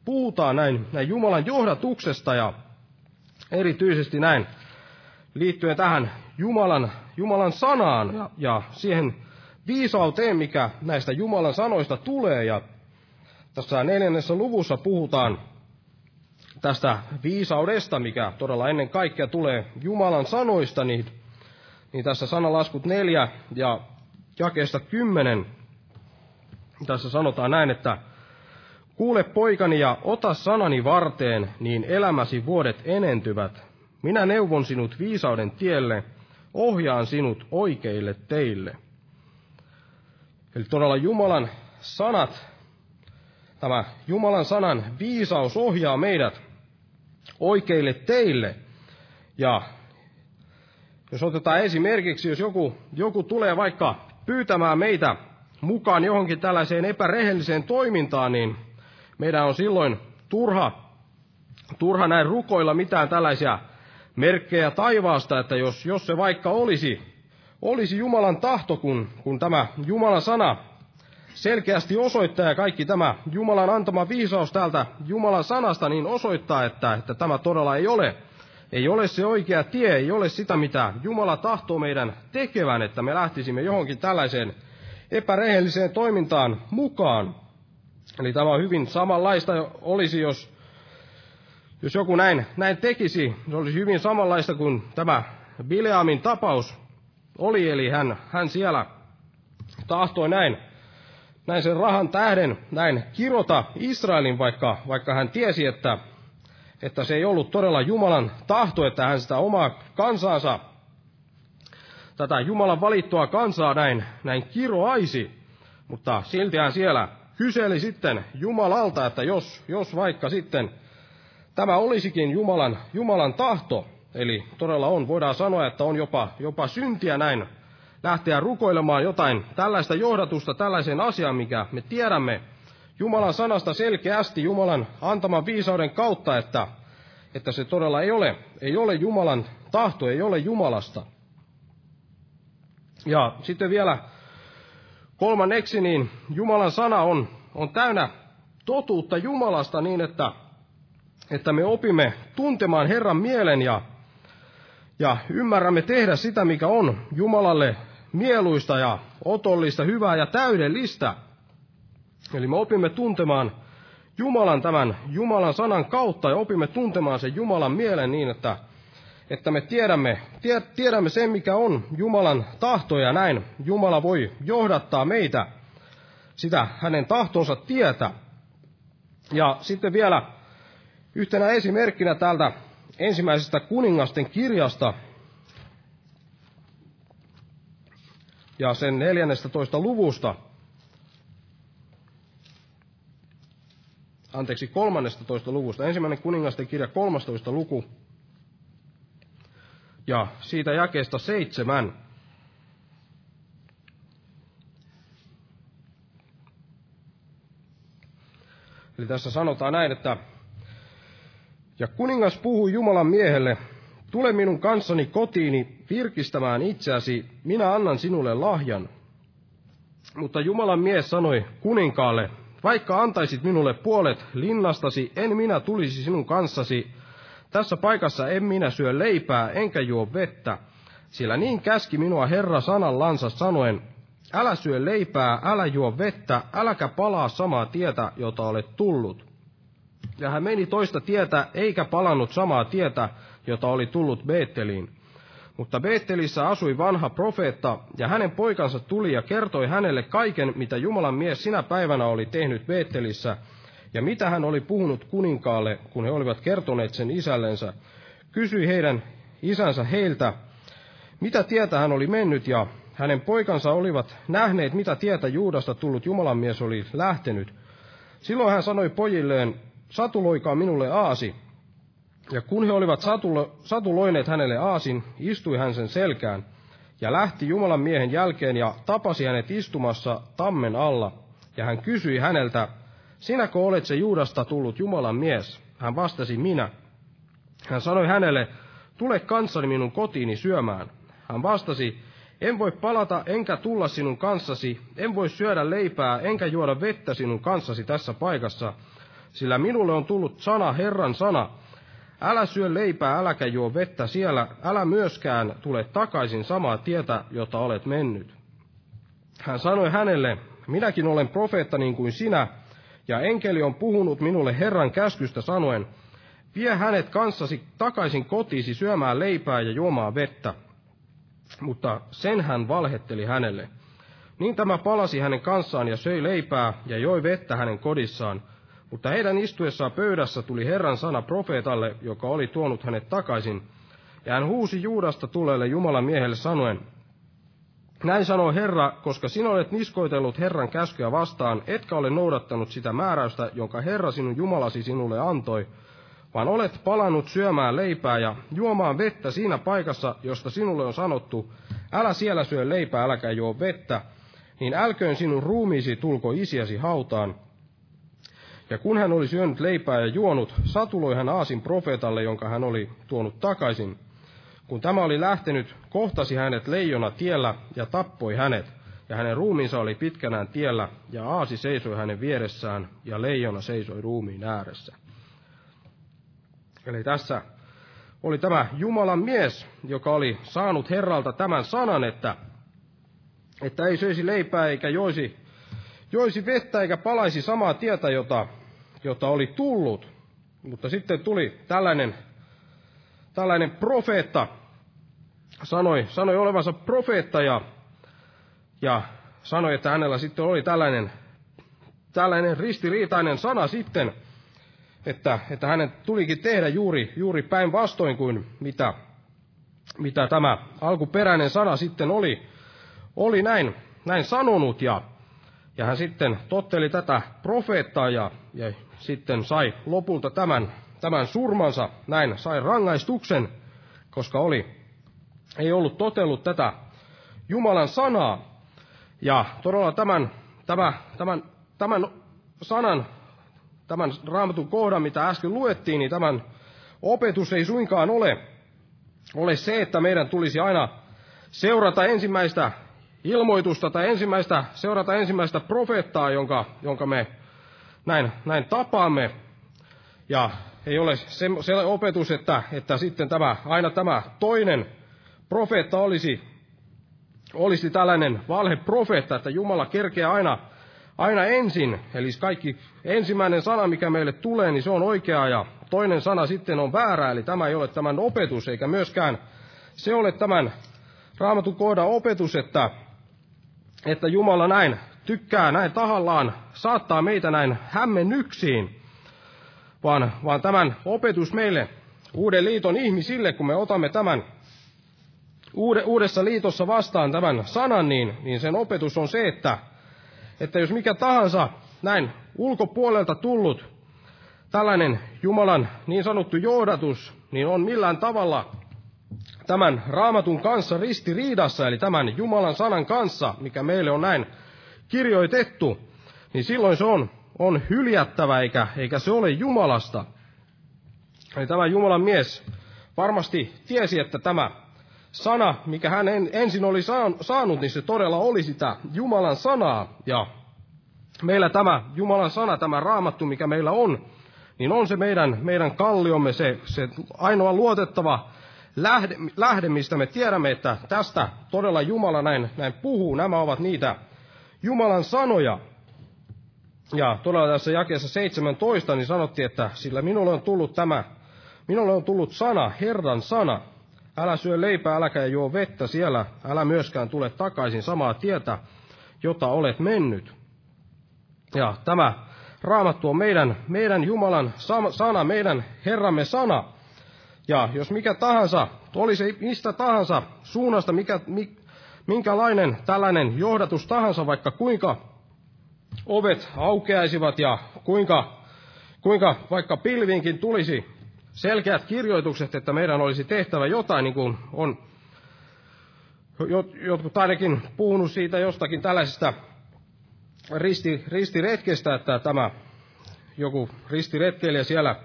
puhutaan näin, näin Jumalan johdatuksesta ja erityisesti näin liittyen tähän Jumalan, Jumalan sanaan ja, ja siihen viisauteen, mikä näistä Jumalan sanoista tulee. Ja tässä neljännessä luvussa puhutaan tästä viisaudesta, mikä todella ennen kaikkea tulee Jumalan sanoista, niin, niin tässä sanalaskut neljä ja jakeesta kymmenen tässä sanotaan näin, että Kuule poikani ja ota sanani varteen, niin elämäsi vuodet enentyvät. Minä neuvon sinut viisauden tielle, ohjaan sinut oikeille teille. Eli todella Jumalan sanat, tämä Jumalan sanan viisaus ohjaa meidät oikeille teille. Ja jos otetaan esimerkiksi, jos joku, joku tulee vaikka pyytämään meitä mukaan johonkin tällaiseen epärehelliseen toimintaan, niin meidän on silloin turha, turha näin rukoilla mitään tällaisia merkkejä taivaasta, että jos, jos se vaikka olisi, olisi Jumalan tahto, kun, kun tämä Jumalan sana selkeästi osoittaa ja kaikki tämä Jumalan antama viisaus täältä Jumalan sanasta, niin osoittaa, että, että tämä todella ei ole, ei ole se oikea tie, ei ole sitä, mitä Jumala tahtoo meidän tekevän, että me lähtisimme johonkin tällaiseen epärehelliseen toimintaan mukaan. Eli tämä on hyvin samanlaista olisi, jos, jos joku näin, näin tekisi. Se olisi hyvin samanlaista kuin tämä Bileamin tapaus oli, eli hän, hän siellä tahtoi näin, näin sen rahan tähden näin kirota Israelin, vaikka, vaikka hän tiesi, että, että se ei ollut todella Jumalan tahto, että hän sitä omaa kansaansa tätä Jumalan valittua kansaa näin, näin kiroaisi, mutta silti hän siellä kyseli sitten Jumalalta, että jos, jos vaikka sitten tämä olisikin Jumalan, Jumalan tahto, eli todella on, voidaan sanoa, että on jopa, jopa syntiä näin lähteä rukoilemaan jotain tällaista johdatusta tällaiseen asiaan, mikä me tiedämme Jumalan sanasta selkeästi Jumalan antaman viisauden kautta, että, että se todella ei ole, ei ole Jumalan tahto, ei ole Jumalasta. Ja sitten vielä kolmanneksi, niin Jumalan sana on, on täynnä totuutta Jumalasta niin, että, että me opimme tuntemaan Herran mielen ja, ja ymmärrämme tehdä sitä, mikä on Jumalalle mieluista ja otollista, hyvää ja täydellistä. Eli me opimme tuntemaan Jumalan tämän Jumalan sanan kautta ja opimme tuntemaan sen Jumalan mielen niin, että että me tiedämme, tiedämme sen, mikä on Jumalan tahto ja näin Jumala voi johdattaa meitä sitä hänen tahtonsa tietä. Ja sitten vielä yhtenä esimerkkinä täältä ensimmäisestä kuningasten kirjasta ja sen 14 luvusta, anteeksi 13 luvusta, ensimmäinen kuningasten kirja 13 luku, ja siitä jakeesta seitsemän. Eli tässä sanotaan näin, että ja kuningas puhui Jumalan miehelle, tule minun kanssani kotiini virkistämään itseäsi, minä annan sinulle lahjan. Mutta Jumalan mies sanoi kuninkaalle, vaikka antaisit minulle puolet linnastasi, en minä tulisi sinun kanssasi. Tässä paikassa en minä syö leipää, enkä juo vettä, sillä niin käski minua Herra sanallansa sanoen, älä syö leipää, älä juo vettä, äläkä palaa samaa tietä, jota olet tullut. Ja hän meni toista tietä, eikä palannut samaa tietä, jota oli tullut Beetteliin. Mutta Beettelissä asui vanha profeetta, ja hänen poikansa tuli ja kertoi hänelle kaiken, mitä Jumalan mies sinä päivänä oli tehnyt Beettelissä, ja mitä hän oli puhunut kuninkaalle, kun he olivat kertoneet sen isällensä. Kysyi heidän isänsä heiltä, mitä tietä hän oli mennyt, ja hänen poikansa olivat nähneet, mitä tietä Juudasta tullut Jumalan mies oli lähtenyt. Silloin hän sanoi pojilleen, satuloikaa minulle aasi, ja kun he olivat satulo, satuloineet hänelle aasin, istui hän sen selkään, ja lähti Jumalan miehen jälkeen ja tapasi hänet istumassa tammen alla. Ja hän kysyi häneltä, sinäkö olet se Juudasta tullut Jumalan mies? Hän vastasi, minä. Hän sanoi hänelle, tule kanssani minun kotiini syömään. Hän vastasi, en voi palata enkä tulla sinun kanssasi, en voi syödä leipää enkä juoda vettä sinun kanssasi tässä paikassa, sillä minulle on tullut sana, Herran sana, Älä syö leipää, äläkä juo vettä siellä, älä myöskään tule takaisin samaa tietä, jota olet mennyt. Hän sanoi hänelle, minäkin olen profeetta niin kuin sinä, ja enkeli on puhunut minulle Herran käskystä sanoen, vie hänet kanssasi takaisin kotiisi syömään leipää ja juomaan vettä. Mutta sen hän valhetteli hänelle. Niin tämä palasi hänen kanssaan ja söi leipää ja joi vettä hänen kodissaan, mutta heidän istuessaan pöydässä tuli Herran sana profeetalle, joka oli tuonut hänet takaisin, ja hän huusi Juudasta tulelle Jumalan miehelle sanoen, näin sanoo Herra, koska sinä olet niskoitellut Herran käskyä vastaan, etkä ole noudattanut sitä määräystä, jonka Herra sinun Jumalasi sinulle antoi, vaan olet palannut syömään leipää ja juomaan vettä siinä paikassa, josta sinulle on sanottu, älä siellä syö leipää, äläkä juo vettä, niin älköön sinun ruumiisi tulko isiäsi hautaan, ja kun hän oli syönyt leipää ja juonut, satuloi hän aasin profeetalle, jonka hän oli tuonut takaisin. Kun tämä oli lähtenyt, kohtasi hänet leijona tiellä ja tappoi hänet, ja hänen ruumiinsa oli pitkänään tiellä, ja aasi seisoi hänen vieressään, ja leijona seisoi ruumiin ääressä. Eli tässä oli tämä Jumalan mies, joka oli saanut Herralta tämän sanan, että, että ei söisi leipää eikä joisi, joisi vettä eikä palaisi samaa tietä, jota jota oli tullut. Mutta sitten tuli tällainen, tällainen profeetta, sanoi, sanoi olevansa profeetta ja, ja sanoi, että hänellä sitten oli tällainen, tällainen ristiriitainen sana sitten, että, että hänen tulikin tehdä juuri, juuri päinvastoin kuin mitä, mitä tämä alkuperäinen sana sitten oli, oli näin, näin sanonut. Ja, ja hän sitten totteli tätä profeettaa ja, ja sitten sai lopulta tämän, tämän surmansa, näin sai rangaistuksen, koska oli, ei ollut totellut tätä Jumalan sanaa. Ja todella tämän, tämä, tämän, tämän sanan, tämän raamatun kohdan, mitä äsken luettiin, niin tämän opetus ei suinkaan ole, ole se, että meidän tulisi aina seurata ensimmäistä ilmoitusta tai ensimmäistä, seurata ensimmäistä profeettaa, jonka, jonka me näin, näin tapaamme. Ja ei ole se, se opetus, että, että sitten tämä, aina tämä toinen profeetta olisi, olisi tällainen valheprofeetta, että Jumala kerkeää aina, aina ensin. Eli kaikki ensimmäinen sana, mikä meille tulee, niin se on oikea ja toinen sana sitten on väärä. Eli tämä ei ole tämän opetus, eikä myöskään se ole tämän raamatun kohdan opetus, että, että Jumala näin tykkää näin tahallaan saattaa meitä näin hämmennyksiin, vaan, vaan tämän opetus meille uuden liiton ihmisille, kun me otamme tämän uude, uudessa liitossa vastaan tämän sanan, niin, niin sen opetus on se, että, että jos mikä tahansa näin ulkopuolelta tullut tällainen Jumalan niin sanottu johdatus, niin on millään tavalla tämän raamatun kanssa ristiriidassa, eli tämän Jumalan sanan kanssa, mikä meille on näin kirjoitettu, niin silloin se on, on hyljättävä, eikä, eikä se ole Jumalasta. Eli tämä Jumalan mies varmasti tiesi, että tämä sana, mikä hän ensin oli saanut, niin se todella oli sitä Jumalan sanaa. Ja meillä tämä Jumalan sana, tämä raamattu, mikä meillä on, niin on se meidän, meidän kalliomme, se, se ainoa luotettava lähde, lähde, mistä me tiedämme, että tästä todella Jumala näin, näin puhuu. Nämä ovat niitä Jumalan sanoja. Ja todella tässä jakeessa 17 niin sanottiin, että sillä minulle on tullut tämä, minulle on tullut sana, Herran sana. Älä syö leipää, äläkä juo vettä siellä, älä myöskään tule takaisin samaa tietä, jota olet mennyt. Ja tämä raamattu on meidän, meidän Jumalan sana, meidän Herramme sana. Ja jos mikä tahansa, oli se mistä tahansa suunnasta, mikä, minkälainen tällainen johdatus tahansa, vaikka kuinka ovet aukeaisivat ja kuinka, kuinka vaikka pilviinkin tulisi selkeät kirjoitukset, että meidän olisi tehtävä jotain, niin kuin on jotkut ainakin puhunut siitä jostakin tällaisesta risti, ristiretkestä, että tämä joku ristiretkeilijä siellä,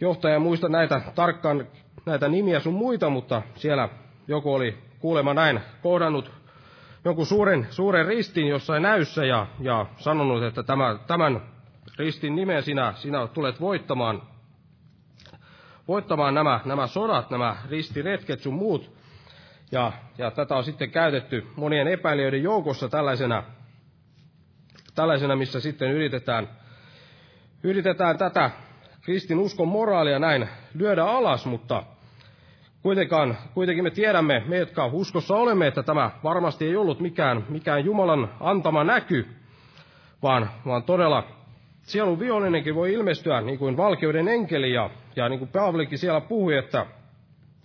johtaja muista näitä tarkkaan näitä nimiä sun muita, mutta siellä joku oli kuulema näin kohdannut jonkun suuren, suuren ristin jossain näyssä ja, ja sanonut, että tämä, tämän ristin nimen sinä, sinä tulet voittamaan, voittamaan nämä, nämä sodat, nämä ristiretket sun muut. Ja, ja tätä on sitten käytetty monien epäilijöiden joukossa tällaisena, tällaisena missä sitten yritetään, yritetään tätä kristin uskon moraalia näin lyödä alas, mutta Kuitenkaan, kuitenkin me tiedämme, me jotka uskossa olemme, että tämä varmasti ei ollut mikään, mikään Jumalan antama näky, vaan, vaan todella sielun vihollinenkin voi ilmestyä niin kuin valkeuden enkeli, ja, ja niin kuin Paavalikin siellä puhui, että,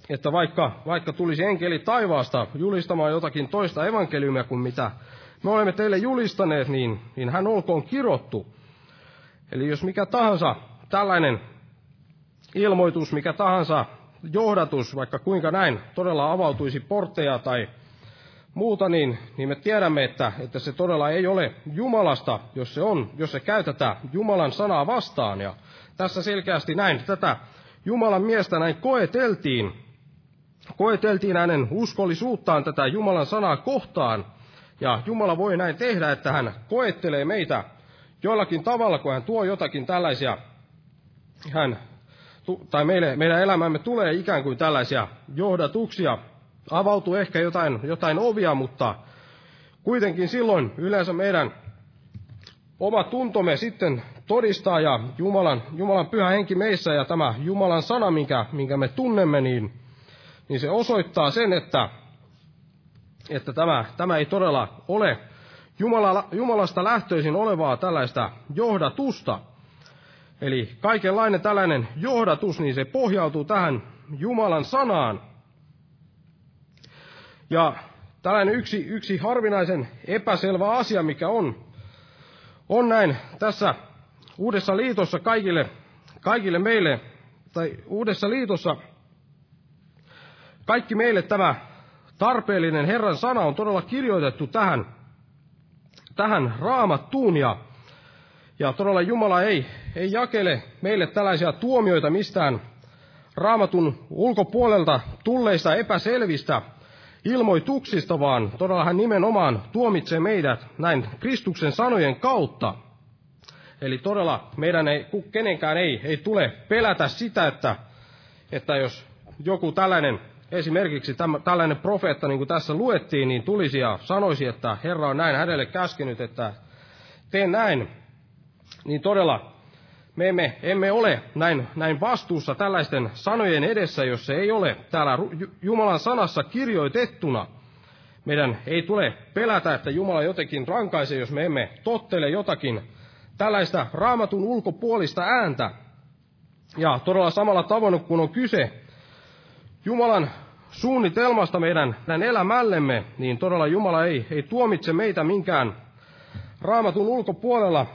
että vaikka, vaikka tulisi enkeli taivaasta julistamaan jotakin toista evankeliumia kuin mitä me olemme teille julistaneet, niin, niin hän olkoon kirottu. Eli jos mikä tahansa tällainen ilmoitus, mikä tahansa johdatus, vaikka kuinka näin todella avautuisi portteja tai muuta, niin, niin me tiedämme, että, että se todella ei ole Jumalasta, jos se on, jos se käytetään Jumalan sanaa vastaan. Ja tässä selkeästi näin tätä Jumalan miestä näin koeteltiin, koeteltiin hänen uskollisuuttaan tätä Jumalan sanaa kohtaan. Ja Jumala voi näin tehdä, että hän koettelee meitä jollakin tavalla, kun hän tuo jotakin tällaisia, hän tai meille, meidän elämämme tulee ikään kuin tällaisia johdatuksia. Avautuu ehkä jotain, jotain ovia, mutta kuitenkin silloin yleensä meidän oma tuntomme sitten todistaa ja Jumalan, Jumalan pyhä henki meissä ja tämä Jumalan sana, minkä, minkä me tunnemme, niin, niin se osoittaa sen, että, että tämä, tämä ei todella ole Jumala, Jumalasta lähtöisin olevaa tällaista johdatusta, Eli kaikenlainen tällainen johdatus, niin se pohjautuu tähän Jumalan sanaan. Ja tällainen yksi, yksi harvinaisen epäselvä asia, mikä on, on näin tässä Uudessa liitossa kaikille, kaikille meille, tai Uudessa liitossa kaikki meille tämä tarpeellinen Herran sana on todella kirjoitettu tähän, tähän raamattuun, ja ja todella Jumala ei, ei jakele meille tällaisia tuomioita mistään raamatun ulkopuolelta tulleista epäselvistä ilmoituksista, vaan todella hän nimenomaan tuomitsee meidät näin Kristuksen sanojen kautta. Eli todella meidän ei, kenenkään ei, ei tule pelätä sitä, että, että jos joku tällainen, esimerkiksi täm, tällainen profeetta, niin kuin tässä luettiin, niin tulisi ja sanoisi, että Herra on näin hänelle käskenyt, että tee näin, niin todella me emme, emme ole näin, näin vastuussa tällaisten sanojen edessä, jos se ei ole täällä Jumalan sanassa kirjoitettuna. Meidän ei tule pelätä, että Jumala jotenkin rankaisee, jos me emme tottele jotakin tällaista raamatun ulkopuolista ääntä. Ja todella samalla tavoin, kun on kyse Jumalan suunnitelmasta meidän, meidän elämällemme, niin todella Jumala ei, ei tuomitse meitä minkään raamatun ulkopuolella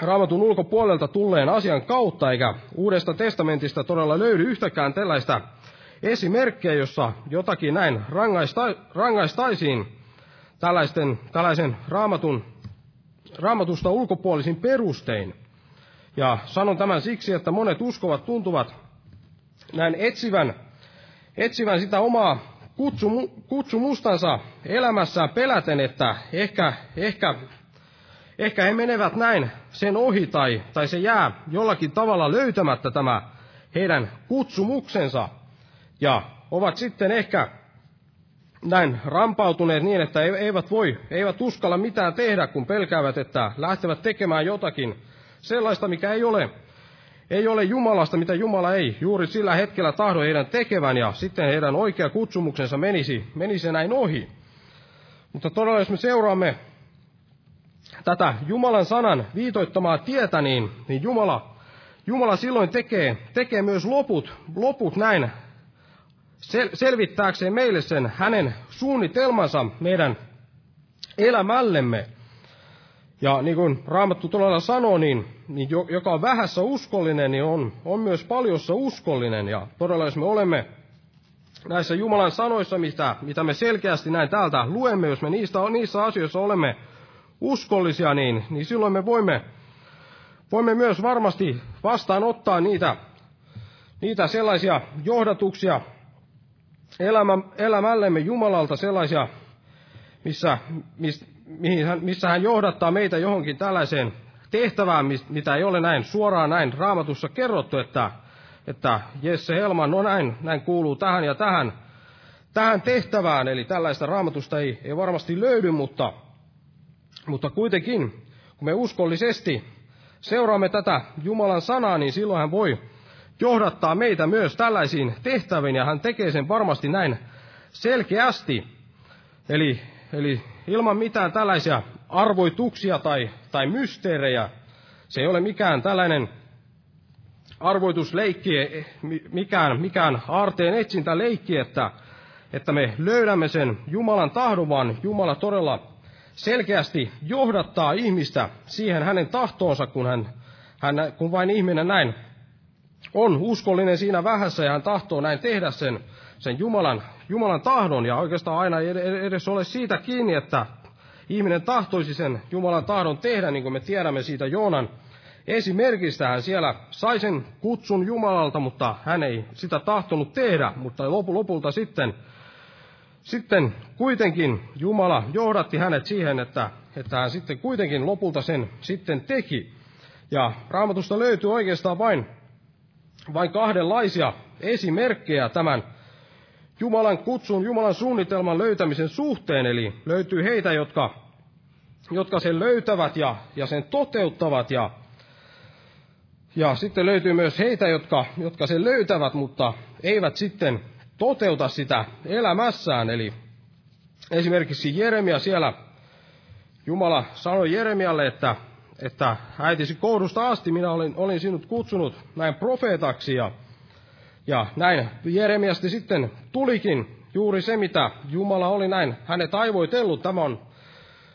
raamatun ulkopuolelta tulleen asian kautta, eikä Uudesta testamentista todella löydy yhtäkään tällaista esimerkkejä, jossa jotakin näin rangaista, rangaistaisiin tällaisten, tällaisen raamatun, raamatusta ulkopuolisin perustein. Ja sanon tämän siksi, että monet uskovat tuntuvat näin etsivän, etsivän sitä omaa kutsumu, kutsumustansa elämässään peläten, että ehkä, ehkä, ehkä he menevät näin sen ohi tai, tai se jää jollakin tavalla löytämättä tämä heidän kutsumuksensa. Ja ovat sitten ehkä näin rampautuneet niin, että eivät voi, eivät uskalla mitään tehdä, kun pelkäävät, että lähtevät tekemään jotakin sellaista, mikä ei ole, ei ole Jumalasta, mitä Jumala ei juuri sillä hetkellä tahdo heidän tekevän, ja sitten heidän oikea kutsumuksensa menisi, menisi näin ohi. Mutta todella, jos me seuraamme tätä Jumalan sanan viitoittamaa tietä, niin, niin Jumala, Jumala silloin tekee, tekee myös loput, loput näin sel, selvittääkseen meille sen hänen suunnitelmansa meidän elämällemme. Ja niin kuin Raamattu todella sanoo, niin, niin joka on vähässä uskollinen, niin on, on myös paljossa uskollinen. Ja todella jos me olemme näissä Jumalan sanoissa, mitä, mitä me selkeästi näin täältä luemme, jos me niistä, niissä asioissa olemme uskollisia, niin, niin silloin me voimme, voimme myös varmasti vastaanottaa niitä, niitä sellaisia johdatuksia elämä, elämällemme Jumalalta sellaisia, missä, miss, mihin hän, missä hän johdattaa meitä johonkin tällaiseen tehtävään, mitä ei ole näin suoraan näin raamatussa kerrottu, että, että Jesse Helman, no näin, näin kuuluu tähän ja tähän, tähän tehtävään, eli tällaista raamatusta ei, ei varmasti löydy, mutta, mutta kuitenkin, kun me uskollisesti seuraamme tätä Jumalan sanaa, niin silloin hän voi johdattaa meitä myös tällaisiin tehtäviin, ja hän tekee sen varmasti näin selkeästi. Eli, eli ilman mitään tällaisia arvoituksia tai, tai mysteerejä. Se ei ole mikään tällainen arvoitusleikki, mikään, mikään aarteen etsintäleikki, että, että me löydämme sen Jumalan tahdon, vaan Jumala todella selkeästi johdattaa ihmistä siihen hänen tahtoonsa, kun, hän, hän, kun vain ihminen näin on uskollinen siinä vähässä ja hän tahtoo näin tehdä sen, sen Jumalan, Jumalan tahdon. Ja oikeastaan aina ei edes ole siitä kiinni, että ihminen tahtoisi sen Jumalan tahdon tehdä, niin kuin me tiedämme siitä Joonan esimerkistä. Hän siellä sai sen kutsun Jumalalta, mutta hän ei sitä tahtonut tehdä, mutta lopulta sitten, sitten kuitenkin Jumala johdatti hänet siihen, että, että hän sitten kuitenkin lopulta sen sitten teki. Ja raamatusta löytyy oikeastaan vain vain kahdenlaisia esimerkkejä tämän Jumalan kutsun, Jumalan suunnitelman löytämisen suhteen. Eli löytyy heitä, jotka, jotka sen löytävät ja, ja sen toteuttavat. Ja, ja sitten löytyy myös heitä, jotka, jotka sen löytävät, mutta eivät sitten toteuta sitä elämässään. Eli esimerkiksi Jeremia siellä, Jumala sanoi Jeremialle, että että äitisi koudusta asti minä olin, olin sinut kutsunut näin profeetaksi ja, ja näin Jeremiasti sitten tulikin juuri se, mitä Jumala oli näin hänet aivoitellut. Tämä on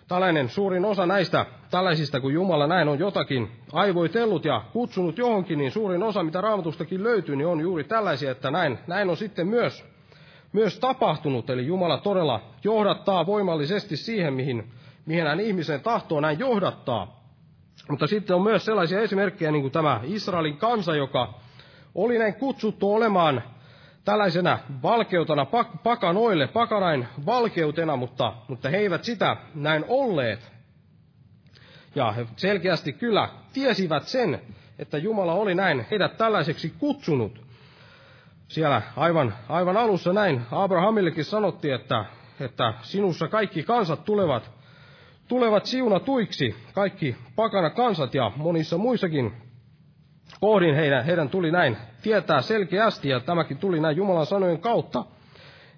tällainen suurin osa näistä tällaisista, kun Jumala näin on jotakin aivoitellut ja kutsunut johonkin, niin suurin osa, mitä raamatustakin löytyy, niin on juuri tällaisia, että näin, näin on sitten myös, myös tapahtunut. Eli Jumala todella johdattaa voimallisesti siihen, mihin, mihin hän ihmisen tahtoo näin johdattaa. Mutta sitten on myös sellaisia esimerkkejä, niin kuin tämä Israelin kansa, joka oli näin kutsuttu olemaan tällaisena valkeutena pakanoille, pakanain valkeutena, mutta, mutta he eivät sitä näin olleet. Ja he selkeästi kyllä tiesivät sen, että Jumala oli näin heidät tällaiseksi kutsunut. Siellä aivan, aivan alussa näin Abrahamillekin sanottiin, että, että sinussa kaikki kansat tulevat tulevat siunatuiksi kaikki pakana kansat ja monissa muissakin kohdin heidän, heidän tuli näin tietää selkeästi, ja tämäkin tuli näin Jumalan sanojen kautta,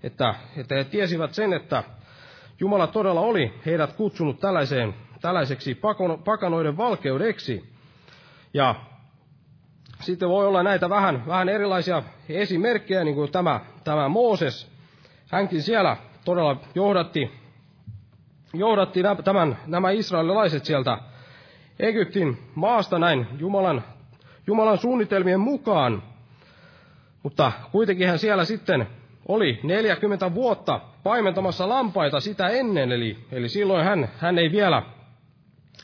että, että he tiesivät sen, että Jumala todella oli heidät kutsunut tällaiseen, tällaiseksi pakanoiden valkeudeksi. Ja sitten voi olla näitä vähän, vähän erilaisia esimerkkejä, niin kuin tämä, tämä Mooses. Hänkin siellä todella johdatti johdatti tämän, nämä israelilaiset sieltä Egyptin maasta näin Jumalan, Jumalan suunnitelmien mukaan. Mutta kuitenkin hän siellä sitten oli 40 vuotta paimentamassa lampaita sitä ennen, eli, eli silloin hän, hän ei vielä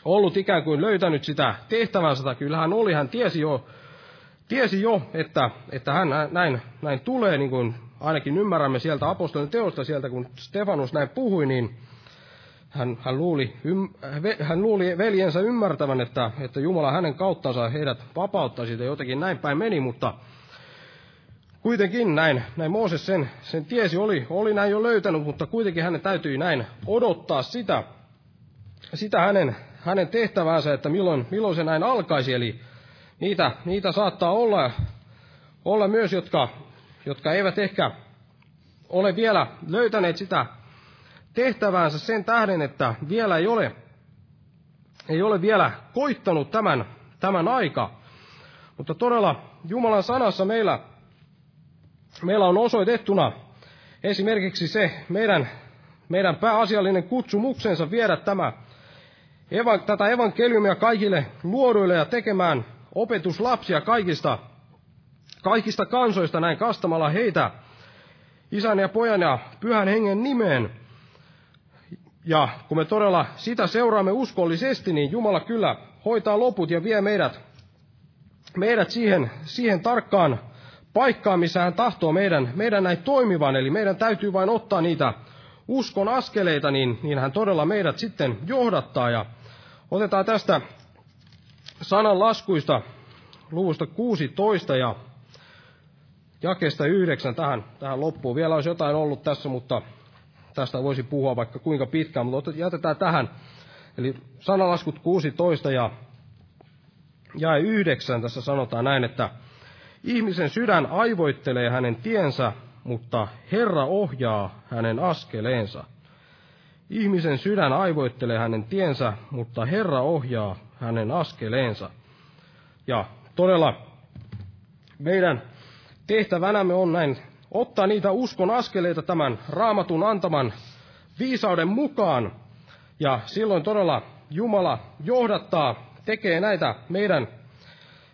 ollut ikään kuin löytänyt sitä tehtävänsä, kyllä hän oli, hän tiesi jo, tiesi jo että, että hän näin, näin tulee, niin kuin ainakin ymmärrämme sieltä apostolin teosta, sieltä kun Stefanus näin puhui, niin hän, hän, luuli, ym, hän luuli veljensä ymmärtävän, että, että Jumala hänen kauttansa heidät vapauttaisi, ja jotenkin näin päin meni, mutta kuitenkin näin, näin Mooses sen, sen tiesi, oli, oli näin jo löytänyt, mutta kuitenkin hänen täytyi näin odottaa sitä, sitä hänen, hänen tehtäväänsä, että milloin, milloin se näin alkaisi. Eli niitä, niitä saattaa olla, olla myös, jotka, jotka eivät ehkä ole vielä löytäneet sitä tehtäväänsä sen tähden, että vielä ei ole, ei ole vielä koittanut tämän, tämän aika. Mutta todella Jumalan sanassa meillä, meillä on osoitettuna esimerkiksi se meidän, meidän pääasiallinen kutsumuksensa viedä tämä, eva, tätä evankeliumia kaikille luoduille ja tekemään opetuslapsia kaikista, kaikista kansoista näin kastamalla heitä isän ja pojan ja pyhän hengen nimeen. Ja kun me todella sitä seuraamme uskollisesti, niin Jumala kyllä hoitaa loput ja vie meidät, meidät siihen, siihen tarkkaan paikkaan, missä hän tahtoo meidän, meidän näin toimivan. Eli meidän täytyy vain ottaa niitä uskon askeleita, niin, niin hän todella meidät sitten johdattaa. Ja otetaan tästä sanan laskuista luvusta 16 ja jakesta 9 tähän, tähän loppuun. Vielä olisi jotain ollut tässä, mutta tästä voisi puhua vaikka kuinka pitkään, mutta jätetään tähän. Eli sanalaskut 16 ja jae 9 tässä sanotaan näin, että ihmisen sydän aivoittelee hänen tiensä, mutta Herra ohjaa hänen askeleensa. Ihmisen sydän aivoittelee hänen tiensä, mutta Herra ohjaa hänen askeleensa. Ja todella meidän tehtävänämme on näin ottaa niitä uskon askeleita tämän raamatun antaman viisauden mukaan. Ja silloin todella Jumala johdattaa, tekee näitä meidän,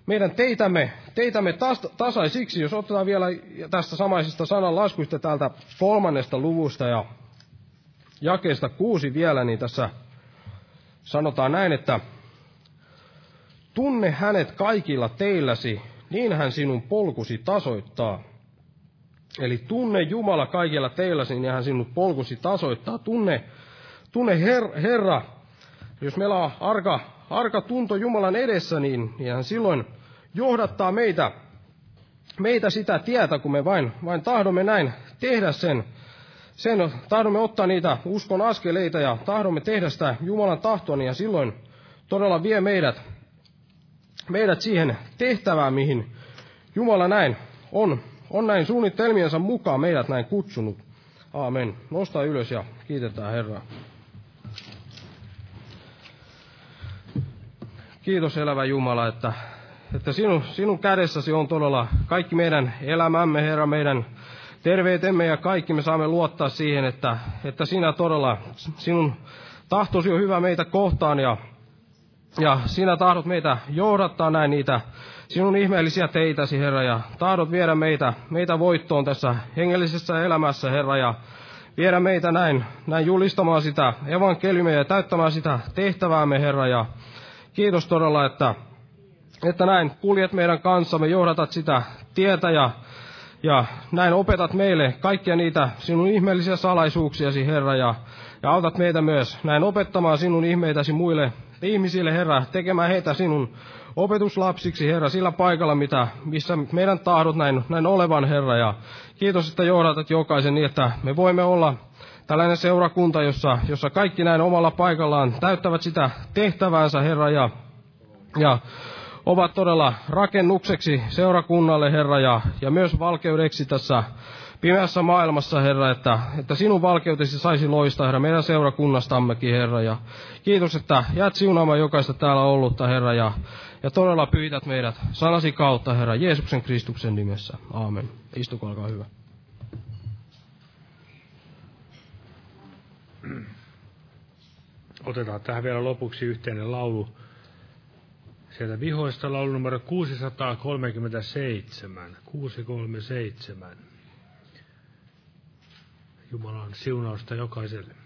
meidän teitämme, teitämme tas, tasaisiksi. Jos otetaan vielä tästä samaisesta sanan laskuista täältä kolmannesta luvusta ja jakeesta kuusi vielä, niin tässä sanotaan näin, että tunne hänet kaikilla teilläsi, niin hän sinun polkusi tasoittaa. Eli tunne Jumala kaikilla teillä, niin hän sinut polkusi tasoittaa. Tunne, tunne her, Herra. Jos meillä on arka, arka tunto Jumalan edessä, niin, niin hän silloin johdattaa meitä, meitä sitä tietä, kun me vain, vain tahdomme näin tehdä sen, sen, tahdomme ottaa niitä uskon askeleita ja tahdomme tehdä sitä Jumalan tahtoa, niin ja silloin todella vie meidät, meidät siihen tehtävään, mihin Jumala näin on on näin suunnitelmiensa mukaan meidät näin kutsunut. Aamen. Nosta ylös ja kiitetään Herraa. Kiitos elävä Jumala, että, että sinun, sinun kädessäsi on todella kaikki meidän elämämme, Herra, meidän terveytemme ja kaikki me saamme luottaa siihen, että, että sinä todella, sinun tahtosi on hyvä meitä kohtaan ja, ja sinä tahdot meitä johdattaa näin niitä sinun ihmeellisiä teitäsi, Herra, ja tahdot viedä meitä, meitä voittoon tässä hengellisessä elämässä, Herra, ja viedä meitä näin, näin julistamaan sitä evankeliumia ja täyttämään sitä tehtäväämme, Herra, ja kiitos todella, että, että näin kuljet meidän kanssamme, johdatat sitä tietä ja, ja näin opetat meille kaikkia niitä sinun ihmeellisiä salaisuuksiasi, Herra, ja, ja autat meitä myös näin opettamaan sinun ihmeitäsi muille ihmisille, Herra, tekemään heitä sinun opetuslapsiksi, Herra, sillä paikalla, mitä, missä meidän tahdot näin, näin olevan, Herra. Ja kiitos, että johdatat jokaisen niin, että me voimme olla tällainen seurakunta, jossa, jossa kaikki näin omalla paikallaan täyttävät sitä tehtäväänsä, Herra, ja, ja ovat todella rakennukseksi seurakunnalle, Herra, ja, ja myös valkeudeksi tässä pimeässä maailmassa, Herra, että, että sinun valkeutesi saisi loistaa, Herra, meidän seurakunnastammekin, Herra. Ja kiitos, että jäät siunaamaan jokaista täällä ollutta, Herra, ja, ja todella pyydät meidät sanasi kautta, Herra, Jeesuksen Kristuksen nimessä. Aamen. Istuko, olkaa hyvä. Otetaan tähän vielä lopuksi yhteinen laulu. Sieltä vihoista laulu numero 637. 637. Jumalan siunausta jokaiselle.